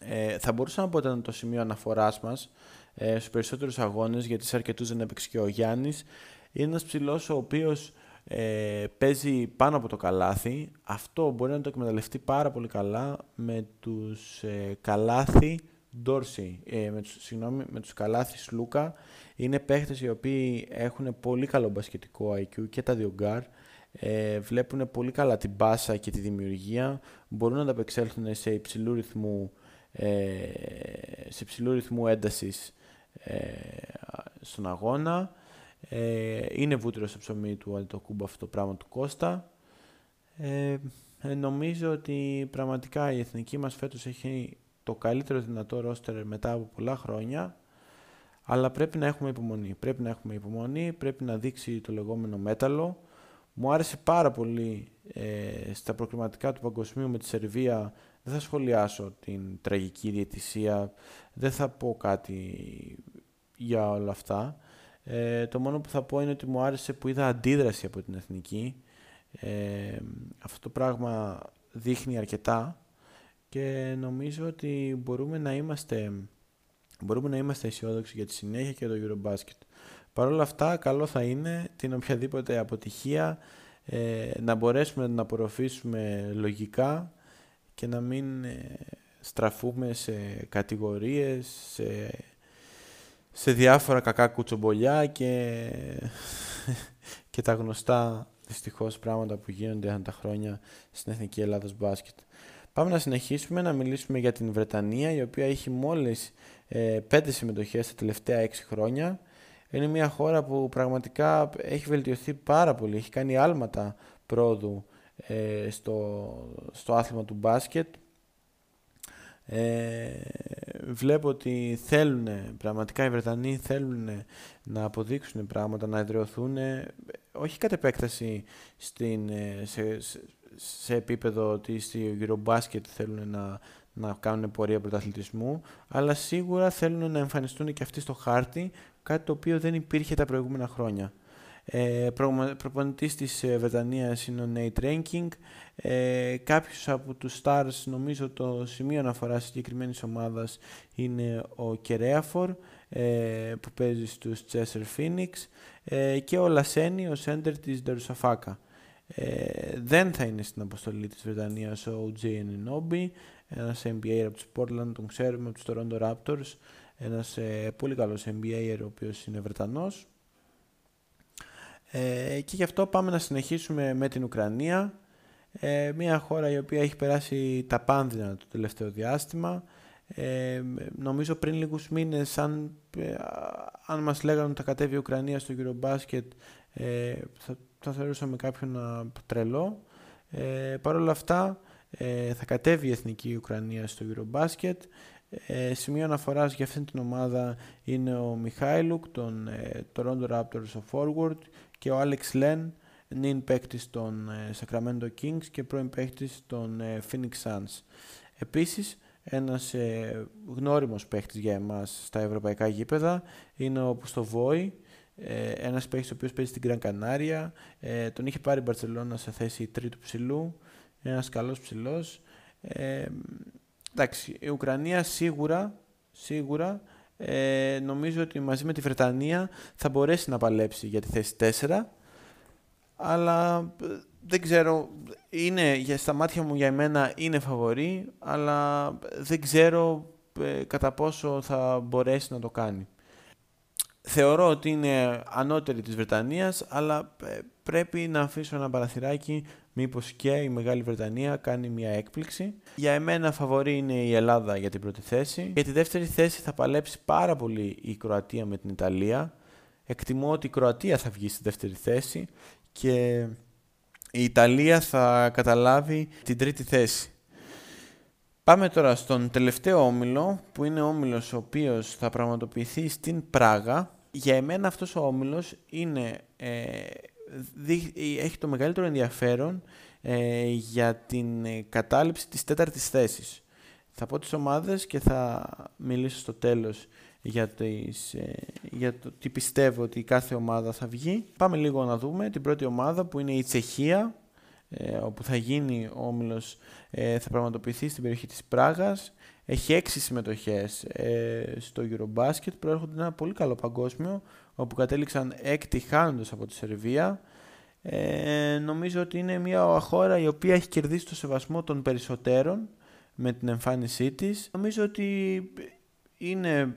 S1: Ε, θα μπορούσα να πω ότι ήταν το σημείο αναφοράς μας ε, στους περισσότερους αγώνες, γιατί σε αρκετούς δεν έπαιξε και ο Γιάννης. Είναι ένας ψηλός ο οποίος ε, παίζει πάνω από το καλάθι. Αυτό μπορεί να το εκμεταλλευτεί πάρα πολύ καλά με τους ε, καλάθι Ντόρσι, ε, με, τους, συγγνώμη, με τους Καλάθη, Σλούκα. Είναι παίχτες οι οποίοι έχουν πολύ καλό μπασκετικό IQ και τα δύο γκαρντ ε, βλέπουν πολύ καλά την πάσα και τη δημιουργία, μπορούν να ανταπεξέλθουν σε υψηλού ρυθμού σε ψηλού ρυθμού έντασης στον αγώνα. είναι βούτυρο στο ψωμί του Αντετοκούνμπο αυτό το πράγμα του Κώστα. νομίζω ότι πραγματικά η εθνική μας φέτος έχει το καλύτερο δυνατό ρόστερ μετά από πολλά χρόνια αλλά πρέπει να έχουμε υπομονή. Πρέπει να έχουμε υπομονή, πρέπει να δείξει το λεγόμενο μέταλλο. Μου άρεσε πάρα πολύ ε, στα προκριματικά του παγκοσμίου με τη Σερβία. Δεν θα σχολιάσω την τραγική διαιτησία, δεν θα πω κάτι για όλα αυτά. Ε, το μόνο που θα πω είναι ότι μου άρεσε που είδα αντίδραση από την εθνική. Ε, αυτό το πράγμα δείχνει αρκετά και νομίζω ότι μπορούμε να είμαστε μπορούμε να είμαστε αισιόδοξοι για τη συνέχεια και το Eurobasket. Παρ' όλα αυτά, καλό θα είναι την οποιαδήποτε αποτυχία ε, να μπορέσουμε να την απορροφήσουμε λογικά και να μην ε, στραφούμε σε κατηγορίες, σε, σε διάφορα κακά κουτσομπολιά και, και τα γνωστά δυστυχώς πράγματα που γίνονται αν τα χρόνια στην Εθνική Ελλάδος Μπάσκετ. Πάμε να συνεχίσουμε να μιλήσουμε για την Βρετανία η οποία έχει μόλις ε, πέντε συμμετοχές τα τελευταία έξι χρόνια. Είναι μια χώρα που πραγματικά έχει βελτιωθεί πάρα πολύ, έχει κάνει άλματα πρόοδου ε, στο, στο άθλημα του μπάσκετ. Ε, βλέπω ότι θέλουν, πραγματικά οι Βρετανοί θέλουν να αποδείξουν πράγματα, να εδραιωθούν, όχι κατ' επέκταση στην, ε, σε, σε επίπεδο ότι στη Eurobasket θέλουν να, να κάνουν πορεία πρωταθλητισμού, αλλά σίγουρα θέλουν να εμφανιστούν και αυτοί στο χάρτη, κάτι το οποίο δεν υπήρχε τα προηγούμενα χρόνια. Ε, προπονητής της ε, Βρετανίας είναι ο Nate Ranking. Ε, κάποιος από τους stars, νομίζω το σημείο αναφοράς συγκεκριμένης ομάδας είναι ο Κερέαφορ, ε, που παίζει στους Chester Phoenix ε, και ο Λασένη, ο center της Ντερουσαφάκα. Ε, δεν θα είναι στην αποστολή της Βρετανίας ο J. Ninobi, ένας NBA από τους Portland, τον ξέρουμε από τους Toronto Raptors, ένας ε, πολύ καλός NBA ο οποίος είναι Βρετανός. Ε, και γι' αυτό πάμε να συνεχίσουμε με την Ουκρανία, ε, μια χώρα η οποία έχει περάσει τα πάνδυνα το τελευταίο διάστημα. Ε, νομίζω πριν λίγους μήνες αν, ε, αν μας λέγανε ότι θα κατέβει η Ουκρανία στο Eurobasket ε, θα, θα θεωρούσαμε κάποιον τρελό. Ε, Παρ' όλα αυτά ε, θα κατέβει η Εθνική Ουκρανία στο Eurobasket. Ε, σημείο αναφοράς για αυτήν την ομάδα είναι ο Μιχάηλουκ, τον ε, Toronto Raptors ο Forward και ο Alex Len, νυν παίκτης των ε, Sacramento Kings και πρώην παίκτης των ε, Phoenix Suns. Επίσης, ένας ε, γνώριμος παίκτης για εμάς στα ευρωπαϊκά γήπεδα είναι ο Πουστοβόη, ε, ένας παίκτης ο οποίος παίζει στην Gran Canaria, ε, τον είχε πάρει η Barcelona σε θέση τρίτου ψηλού, ένας καλός ψηλός. Ε, εντάξει, η Ουκρανία σίγουρα, σίγουρα ε, νομίζω ότι μαζί με τη Βρετανία θα μπορέσει να παλέψει για τη θέση 4 αλλά ε, δεν ξέρω, είναι, για, στα μάτια μου για εμένα είναι φαβορή αλλά δεν ξέρω ε, κατά πόσο θα μπορέσει να το κάνει. Θεωρώ ότι είναι ανώτερη της Βρετανίας αλλά ε, πρέπει να αφήσω ένα παραθυράκι μήπως και η Μεγάλη Βρετανία κάνει μια έκπληξη. Για εμένα φαβορή είναι η Ελλάδα για την πρώτη θέση. Για τη δεύτερη θέση θα παλέψει πάρα πολύ η Κροατία με την Ιταλία. Εκτιμώ ότι η Κροατία θα βγει στη δεύτερη θέση και η Ιταλία θα καταλάβει την τρίτη θέση. Πάμε τώρα στον τελευταίο όμιλο, που είναι ο όμιλος ο οποίος θα πραγματοποιηθεί στην Πράγα. Για εμένα αυτός ο όμιλος είναι ε, έχει το μεγαλύτερο ενδιαφέρον ε, για την ε, κατάληψη της τέταρτης θέσης. Θα πω τις ομάδες και θα μιλήσω στο τέλος για, τις, ε, για το τι πιστεύω ότι κάθε ομάδα θα βγει. Πάμε λίγο να δούμε την πρώτη ομάδα που είναι η Τσεχία, όπου θα γίνει ο όμιλος, θα πραγματοποιηθεί στην περιοχή της Πράγας. Έχει έξι συμμετοχές στο Eurobasket, προέρχονται ένα πολύ καλό παγκόσμιο, όπου κατέληξαν έκτη χάνοντας από τη Σερβία. Ε, νομίζω ότι είναι μια χώρα η οποία έχει κερδίσει το σεβασμό των περισσότερων με την εμφάνισή της. Νομίζω ότι είναι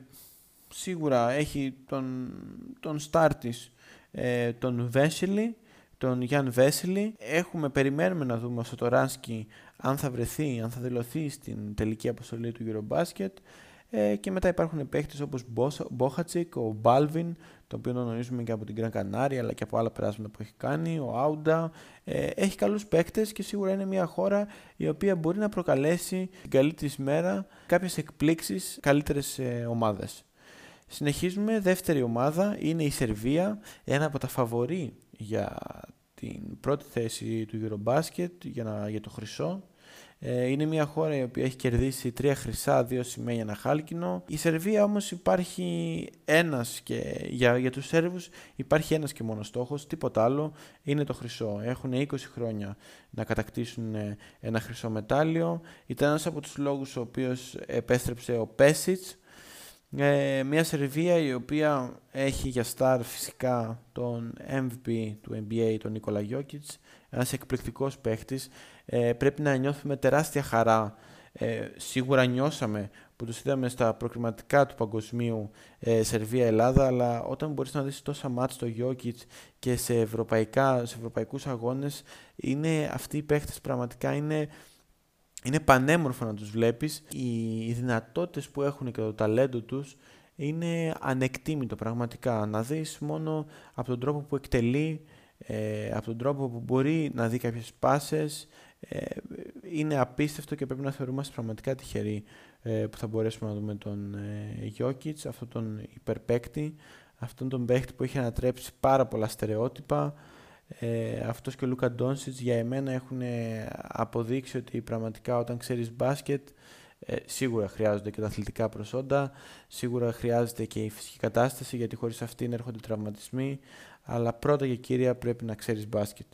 S1: σίγουρα έχει τον, τον στάρ της, ε, τον Βέσιλη, τον Γιάν Βέσιλη. Έχουμε, περιμένουμε να δούμε ο Τωράνσκι αν θα βρεθεί, αν θα δηλωθεί στην τελική αποστολή του Eurobasket. Ε, και μετά υπάρχουν παίχτες όπως Μπόχατσικ, ο Μπάλβιν, το οποίο γνωρίζουμε και από την Gran Canaria αλλά και από άλλα περάσματα που έχει κάνει, ο Άουντα. Ε, έχει καλούς παίχτες και σίγουρα είναι μια χώρα η οποία μπορεί να προκαλέσει την καλή της μέρα κάποιες εκπλήξεις καλύτερες ε, ομάδες. Συνεχίζουμε, δεύτερη ομάδα είναι η Σερβία, ένα από τα φαβορή για την πρώτη θέση του Eurobasket για, να, για το χρυσό. Ε, είναι μια χώρα η οποία έχει κερδίσει τρία χρυσά, δύο σημαία, ένα χάλκινο. Η Σερβία όμως υπάρχει ένας και για, για τους Σέρβους υπάρχει ένας και μόνος στόχος, τίποτα άλλο, είναι το χρυσό. Έχουν 20 χρόνια να κατακτήσουν ένα χρυσό μετάλλιο. Ήταν ένας από τους λόγους ο οποίος επέστρεψε ο Πέσιτς, ε, μια Σερβία η οποία έχει για στάρ φυσικά τον MVP του NBA, τον Νίκολα Γιώκητς, ένας εκπληκτικός παίχτης. Ε, πρέπει να νιώθουμε τεράστια χαρά. Ε, σίγουρα νιώσαμε που τους είδαμε στα προκριματικά του παγκοσμίου ε, Σερβία-Ελλάδα, αλλά όταν μπορείς να δεις τόσα μάτς στο Γιώκητς και σε, ευρωπαϊκά, σε ευρωπαϊκούς αγώνες, είναι, αυτοί οι παίχτες πραγματικά είναι είναι πανέμορφο να τους βλέπεις. Οι, οι δυνατότητες που έχουν και το ταλέντο τους είναι ανεκτήμητο πραγματικά. Να δεις μόνο από τον τρόπο που εκτελεί, ε, από τον τρόπο που μπορεί να δει κάποιες πάσες. Ε, είναι απίστευτο και πρέπει να θεωρούμαστε πραγματικά τυχεροί ε, που θα μπορέσουμε να δούμε τον ε, Jokic, αυτόν τον υπερπαίκτη, αυτόν τον παίκτη που έχει ανατρέψει πάρα πολλά στερεότυπα, ε, αυτός και ο Λούκα Ντόνσιτς για εμένα έχουν αποδείξει ότι πραγματικά όταν ξέρεις μπάσκετ ε, σίγουρα χρειάζονται και τα αθλητικά προσόντα, σίγουρα χρειάζεται και η φυσική κατάσταση γιατί χωρίς αυτήν έρχονται τραυματισμοί. Αλλά πρώτα και κύρια πρέπει να ξέρεις μπάσκετ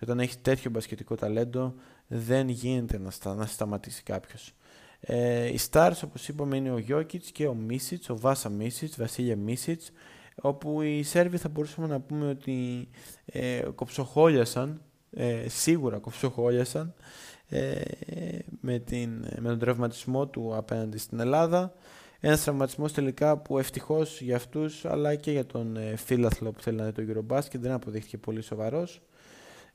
S1: και όταν έχεις τέτοιο μπασκετικό ταλέντο δεν γίνεται να, στα, να σταματήσει κάποιος. Ε, οι stars όπως είπαμε είναι ο Γιώκητς και ο Μίσιτς, ο Βάσα Μίσιτς, Βασίλια Μίσιτς όπου οι Σέρβοι θα μπορούσαμε να πούμε ότι ε, κοψοχόλιασαν, ε, σίγουρα κοψοχόλιασαν ε, με, την, με τον τραυματισμό του απέναντι στην Ελλάδα. Ένας τραυματισμός τελικά που ευτυχώς για αυτούς αλλά και για τον ε, φίλαθλο που θέλει να δει το Eurobasket δεν αποδείχθηκε πολύ σοβαρός.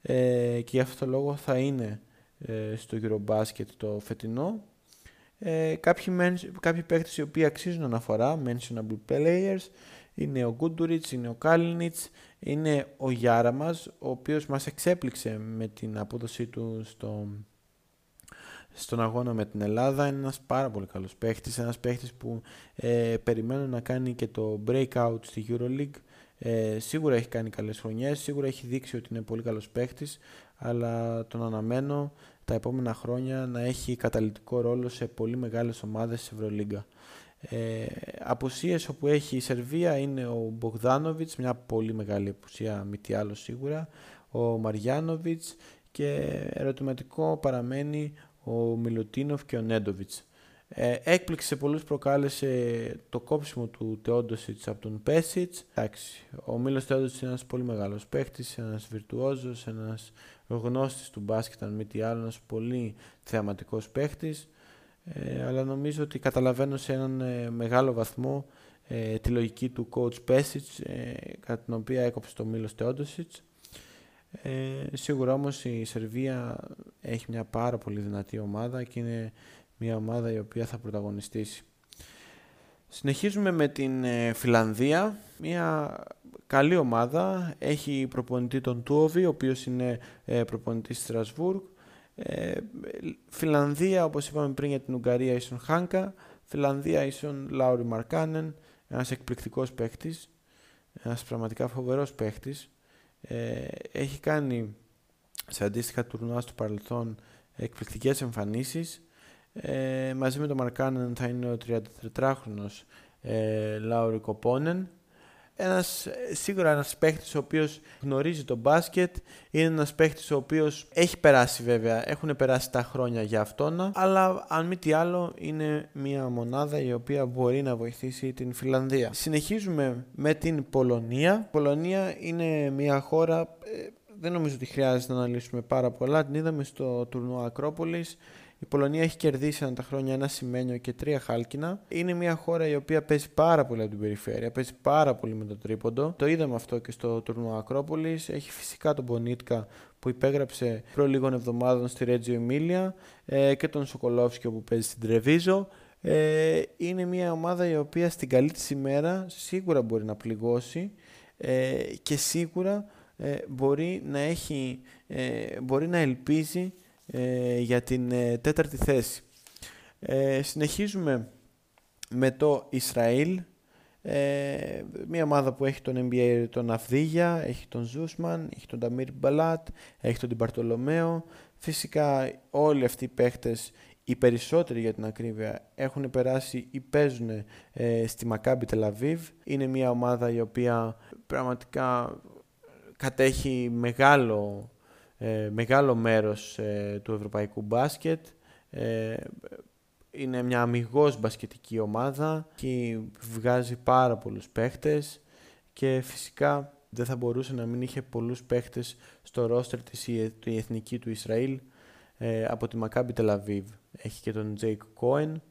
S1: Ε, και γι' αυτό το λόγο θα είναι ε, στο Eurobasket το φετινό. Ε, κάποιοι, κάποιοι παίκτες οι οποίοι αξίζουν αναφορά, mentionable players, είναι ο Γκούντουριτς, είναι ο Κάλινιτς, είναι ο Γιάρα μας, ο οποίος μας εξέπληξε με την απόδοσή του στο, στον αγώνα με την Ελλάδα. Είναι ένας πάρα πολύ καλός παίχτης, ένας παίχτης που ε, περιμένω να κάνει και το breakout στη EuroLeague. Ε, σίγουρα έχει κάνει καλές χρονιές, σίγουρα έχει δείξει ότι είναι πολύ καλός παίχτης, αλλά τον αναμένω τα επόμενα χρόνια να έχει καταλητικό ρόλο σε πολύ μεγάλες ομάδες της Ευρωλίγκα. Ε, απουσίες όπου έχει η Σερβία είναι ο Μπογδάνοβιτς, μια πολύ μεγάλη απουσία μη τι άλλο σίγουρα, ο Μαριάνοβιτς και ερωτηματικό παραμένει ο Μιλουτίνοφ και ο Νέντοβιτς. Ε, έκπληξη σε πολλούς προκάλεσε το κόψιμο του Τεόντοσιτς από τον Πέσιτς. Εντάξει, ο Μίλος Τεόντοσιτς είναι ένας πολύ μεγάλος παίχτης, ένας βιρτουόζος, ένας γνώστης του μπάσκετ, αν μη τι άλλο, ένας πολύ θεαματικός παίχτης. Ε, αλλά νομίζω ότι καταλαβαίνω σε έναν ε, μεγάλο βαθμό ε, τη λογική του coach Pesic ε, κατά την οποία έκοψε το Μίλος Τεόντοσιτς. Ε, σίγουρα όμως η Σερβία έχει μια πάρα πολύ δυνατή ομάδα και είναι μια ομάδα η οποία θα πρωταγωνιστήσει. Συνεχίζουμε με την Φιλανδία, μια καλή ομάδα, έχει προπονητή τον Τούοβι, ο οποίος είναι προπονητής Στρασβούργ, ε, Φιλανδία, όπως είπαμε πριν για την Ουγγαρία, ίσον Χάνκα. Φιλανδία ίσον Λάουρι Μαρκάνεν, ένας εκπληκτικός παίχτης, ένας πραγματικά φοβερός παίχτης. Ε, έχει κάνει σε αντίστοιχα τουρνουά στο παρελθόν εκπληκτικές εμφανίσεις. Ε, μαζί με τον Μαρκάνεν θα είναι ο 34χρονος ε, Λάουρι Κοπόνεν ένας, σίγουρα ένας παίχτης ο οποίος γνωρίζει το μπάσκετ, είναι ένας παίχτης ο οποίος έχει περάσει βέβαια, έχουν περάσει τα χρόνια για αυτόν, αλλά αν μη τι άλλο είναι μια μονάδα η οποία μπορεί να βοηθήσει την Φιλανδία. Συνεχίζουμε με την Πολωνία. Η Πολωνία είναι μια χώρα, ε, δεν νομίζω ότι χρειάζεται να αναλύσουμε πάρα πολλά, την είδαμε στο τουρνουά Ακρόπολης, η Η Πολωνία έχει κερδίσει ανά τα χρόνια ένα σημαίνιο και τρία χάλκινα. Είναι μια χώρα η οποία παίζει πάρα πολύ από την περιφέρεια, παίζει πάρα πολύ με το τρίποντο. Το είδαμε αυτό και στο τουρνουά Ακρόπολης. Έχει φυσικά τον Μπονίτκα που υπέγραψε προ λίγων εβδομάδων στη Ρέτζιο Εμίλια ε, και τον Σοκολόφσκι που παίζει στην Τρεβίζο. Ε, είναι μια ομάδα η οποία στην καλή της ημέρα σίγουρα μπορεί να πληγώσει ε, και σίγουρα ε, μπορεί να έχει, ε, μπορεί να ελπίζει ε, για την τέταρτη θέση. συνεχίζουμε με το Ισραήλ, μια ομάδα που έχει τον NBA τον Αυδίγια, έχει τον Ζούσμαν, έχει τον Ταμίρ Μπαλάτ, έχει τον Τιμπαρτολομέο. Φυσικά όλοι αυτοί οι παίχτες, οι περισσότεροι για την ακρίβεια, έχουν περάσει ή παίζουν στη Μακάμπι Τελαβίβ. Είναι μια ομάδα η οποία πραγματικά κατέχει μεγάλο, ε, μεγάλο μέρος ε, του ευρωπαϊκού μπάσκετ. Ε, είναι μια αμιγώς μπασκετική ομάδα και βγάζει πάρα πολλούς παίχτες και φυσικά δεν θα μπορούσε να μην είχε πολλούς παίχτες στο ρόστερ της η, εθνική του Ισραήλ από τη Μακάμπι Τελαβίβ. Έχει και τον Τζέικ Κόεν.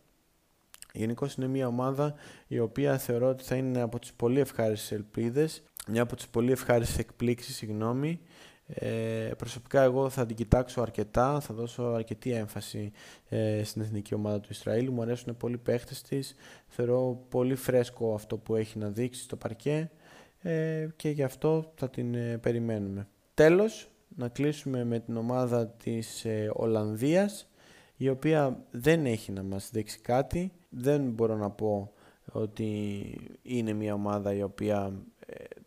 S1: Γενικώς είναι μια ομάδα η οποία θεωρώ ότι θα είναι από τις πολύ ευχάριστες ελπίδες μια από τις πολύ ευχάριστες εκπλήξεις, συγγνώμη. Ε, προσωπικά εγώ θα την κοιτάξω αρκετά, θα δώσω αρκετή έμφαση ε, στην εθνική ομάδα του Ισραήλ. Μου αρέσουν πολύ παίχτες της, θεωρώ πολύ φρέσκο αυτό που έχει να δείξει στο παρκέ ε, και γι' αυτό θα την ε, περιμένουμε. Τέλος, να κλείσουμε με την ομάδα της ε, Ολλανδίας, η οποία δεν έχει να μας δείξει κάτι. Δεν μπορώ να πω ότι είναι μια ομάδα η οποία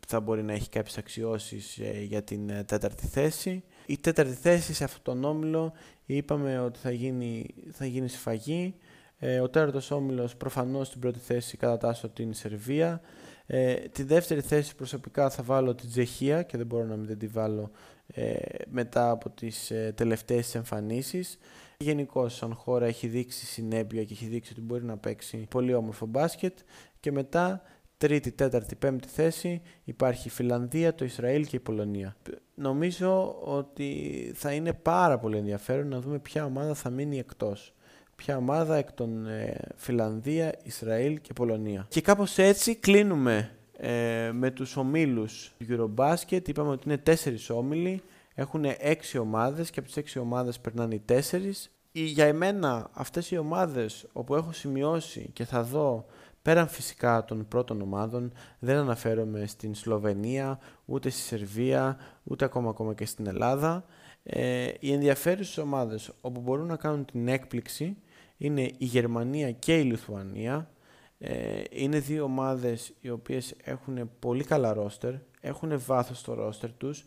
S1: θα μπορεί να έχει κάποιες αξιώσεις ε, για την ε, τέταρτη θέση. Η τέταρτη θέση σε αυτόν τον όμιλο είπαμε ότι θα γίνει, θα γίνει σφαγή. Ε, ο τέταρτος όμιλος προφανώς στην πρώτη θέση κατατάσσω την Σερβία. Ε, τη δεύτερη θέση προσωπικά θα βάλω την Τσεχία και δεν μπορώ να μην τη βάλω ε, μετά από τις ε, τελευταίες εμφανίσεις. Γενικώ σαν χώρα έχει δείξει συνέπεια και έχει δείξει ότι μπορεί να παίξει πολύ όμορφο μπάσκετ και μετά τρίτη, τέταρτη, πέμπτη θέση υπάρχει η Φιλανδία, το Ισραήλ και η Πολωνία. Νομίζω ότι θα είναι πάρα πολύ ενδιαφέρον να δούμε ποια ομάδα θα μείνει εκτός. Ποια ομάδα εκ των ε, Φιλανδία, Ισραήλ και Πολωνία. Και κάπως έτσι κλείνουμε ε, με τους ομίλους του Eurobasket. Είπαμε ότι είναι τέσσερις όμιλοι. Έχουν έξι ομάδες και από τις έξι ομάδες περνάνε οι τέσσερις. Για εμένα αυτές οι ομάδες όπου έχω σημειώσει και θα δω Πέραν φυσικά των πρώτων ομάδων, δεν αναφέρομαι στην Σλοβενία, ούτε στη Σερβία, ούτε ακόμα, ακόμα και στην Ελλάδα. Ε, οι ενδιαφέρουσες ομάδες όπου μπορούν να κάνουν την έκπληξη είναι η Γερμανία και η Λιθουανία. Ε, είναι δύο ομάδες οι οποίες έχουν πολύ καλά ρόστερ, έχουν βάθος στο ρόστερ τους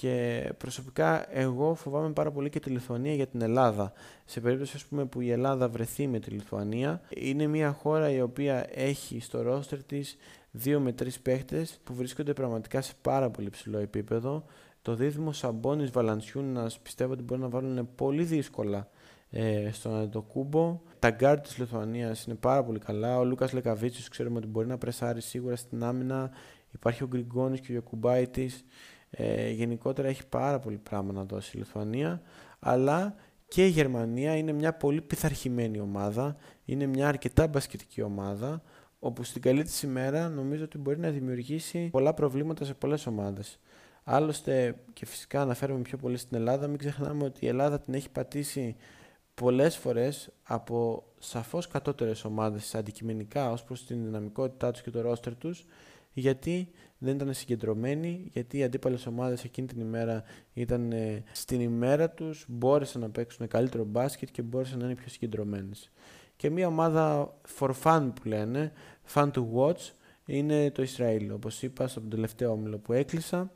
S1: και προσωπικά εγώ φοβάμαι πάρα πολύ και τη Λιθουανία για την Ελλάδα. Σε περίπτωση ας πούμε, που η Ελλάδα βρεθεί με τη Λιθουανία, είναι μια χώρα η οποία έχει στο ρόστερ της δύο με τρεις παίχτες που βρίσκονται πραγματικά σε πάρα πολύ ψηλό επίπεδο. Το δίδυμο Σαμπόνης Βαλανσιούνας πιστεύω ότι μπορεί να βάλουν πολύ δύσκολα ε, στον Αντετοκούνμπο. Τα γκαρντ της Λιθουανίας είναι πάρα πολύ καλά. Ο Λούκας Λεκαβίτσιος ξέρουμε ότι μπορεί να πρεσάρει σίγουρα στην άμυνα. Υπάρχει ο Γκριγκόνης και ο Γιακουμπάιτης. Ε, γενικότερα έχει πάρα πολύ πράγμα να δώσει η Λιθουανία, αλλά και η Γερμανία είναι μια πολύ πειθαρχημένη ομάδα, είναι μια αρκετά μπασκετική ομάδα, όπου στην καλή της ημέρα νομίζω ότι μπορεί να δημιουργήσει πολλά προβλήματα σε πολλές ομάδες. Άλλωστε, και φυσικά αναφέρομαι πιο πολύ στην Ελλάδα, μην ξεχνάμε ότι η Ελλάδα την έχει πατήσει πολλές φορές από σαφώς κατώτερες ομάδες αντικειμενικά ως προς την δυναμικότητά τους και το ρόστερ τους γιατί δεν ήταν συγκεντρωμένοι, γιατί οι αντίπαλες ομάδες εκείνη την ημέρα ήταν ε, στην ημέρα τους, μπόρεσαν να παίξουν καλύτερο μπάσκετ και μπόρεσαν να είναι πιο συγκεντρωμένες. Και μια ομάδα for fun που λένε, fun to watch, είναι το Ισραήλ, όπως είπα στον τελευταίο όμιλο που έκλεισα.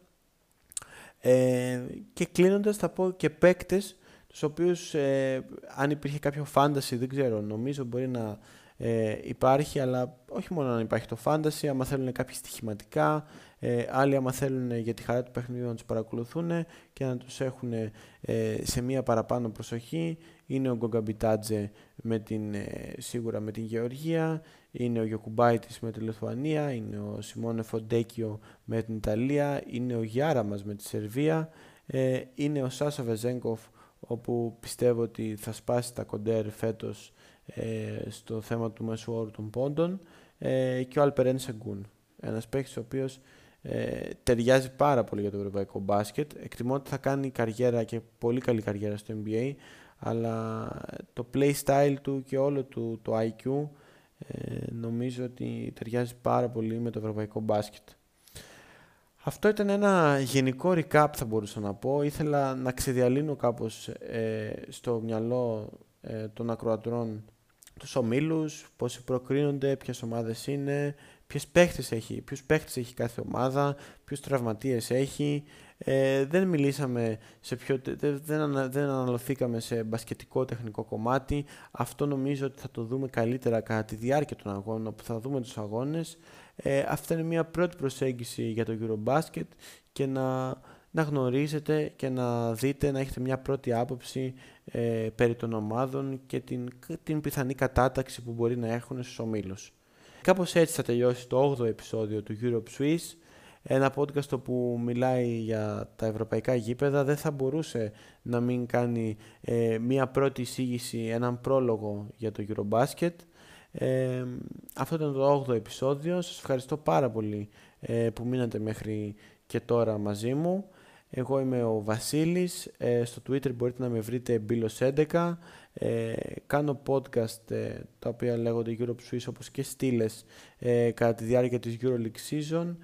S1: Ε, και κλείνοντας θα πω και παίκτες, τους οποίους ε, αν υπήρχε κάποιο fantasy δεν ξέρω, νομίζω μπορεί να ε, υπάρχει, αλλά όχι μόνο να υπάρχει το fantasy, άμα θέλουν κάποια στοιχηματικά, ε, άλλοι άμα θέλουν για τη χαρά του παιχνιδιού να τους παρακολουθούν και να τους έχουν ε, σε μία παραπάνω προσοχή. Είναι ο Γκόγκα Μπιτάτζε με την, ε, σίγουρα με την Γεωργία, είναι ο Γιοκουμπάιτης με τη Λιθουανία, είναι ο Σιμώνε Φοντέκιο με την Ιταλία, είναι ο Γιάραμαζ με τη Σερβία, ε, είναι ο Σάσο Βεζέγκοφ όπου πιστεύω ότι θα σπάσει τα κοντέρ φέτος ε, στο θέμα του μέσου όρου των πόντων ε, και ο Αλπερέν Σεγκούν. Ένας παίκτης ο οποίος ε, ταιριάζει πάρα πολύ για το ευρωπαϊκό μπάσκετ. Εκτιμώ ότι θα κάνει καριέρα και πολύ καλή καριέρα στο NBA, αλλά το play style του και όλο του το IQ ε, νομίζω ότι ταιριάζει πάρα πολύ με το ευρωπαϊκό μπάσκετ. Αυτό ήταν ένα γενικό recap θα μπορούσα να πω. Ήθελα να ξεδιαλύνω κάπως ε, στο μυαλό ε, των ακροατρών τους ομίλους, πόσοι προκρίνονται, ποιες ομάδες είναι, ποιες παίχτες έχει, ποιους παίχτες έχει κάθε ομάδα, ποιους τραυματίες έχει. Ε, δεν μιλήσαμε σε πιο, δεν, δεν αναλωθήκαμε σε μπασκετικό τεχνικό κομμάτι. Αυτό νομίζω ότι θα το δούμε καλύτερα κατά τη διάρκεια των αγώνων, όπου θα δούμε τους αγώνες. Ε, αυτή είναι μια πρώτη προσέγγιση για το Eurobasket και να, να γνωρίζετε και να δείτε, να έχετε μια πρώτη άποψη ε, περί των ομάδων και την, την πιθανή κατάταξη που μπορεί να έχουν στους ομίλους. Κάπως έτσι θα τελειώσει το 8ο επεισόδιο του Europe Swiss. Ένα podcast που μιλάει για τα ευρωπαϊκά γήπεδα δεν θα μπορούσε να μην κάνει ε, μία πρώτη εισήγηση, έναν πρόλογο για το Eurobasket. Ε, αυτό ήταν το 8ο επεισόδιο. Σας ευχαριστώ πάρα πολύ ε, που μείνατε μέχρι και τώρα μαζί μου. Εγώ είμαι ο Βασίλης, ε, στο Twitter μπορείτε να με βρείτε Bilos11, ε, κάνω podcast ε, τα οποία λέγονται Europe Swiss όπως και στήλες ε, κατά τη διάρκεια της EuroLeague Season.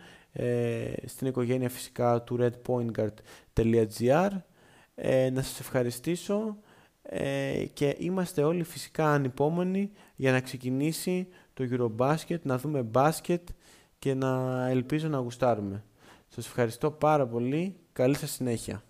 S1: Στην οικογένεια φυσικά του redpointguard.gr να σας ευχαριστήσω. Και είμαστε όλοι φυσικά ανυπόμονοι για να ξεκινήσει το Eurobasket, να δούμε μπάσκετ και να ελπίζω να γουστάρουμε. Σας ευχαριστώ πάρα πολύ Καλή σας συνέχεια.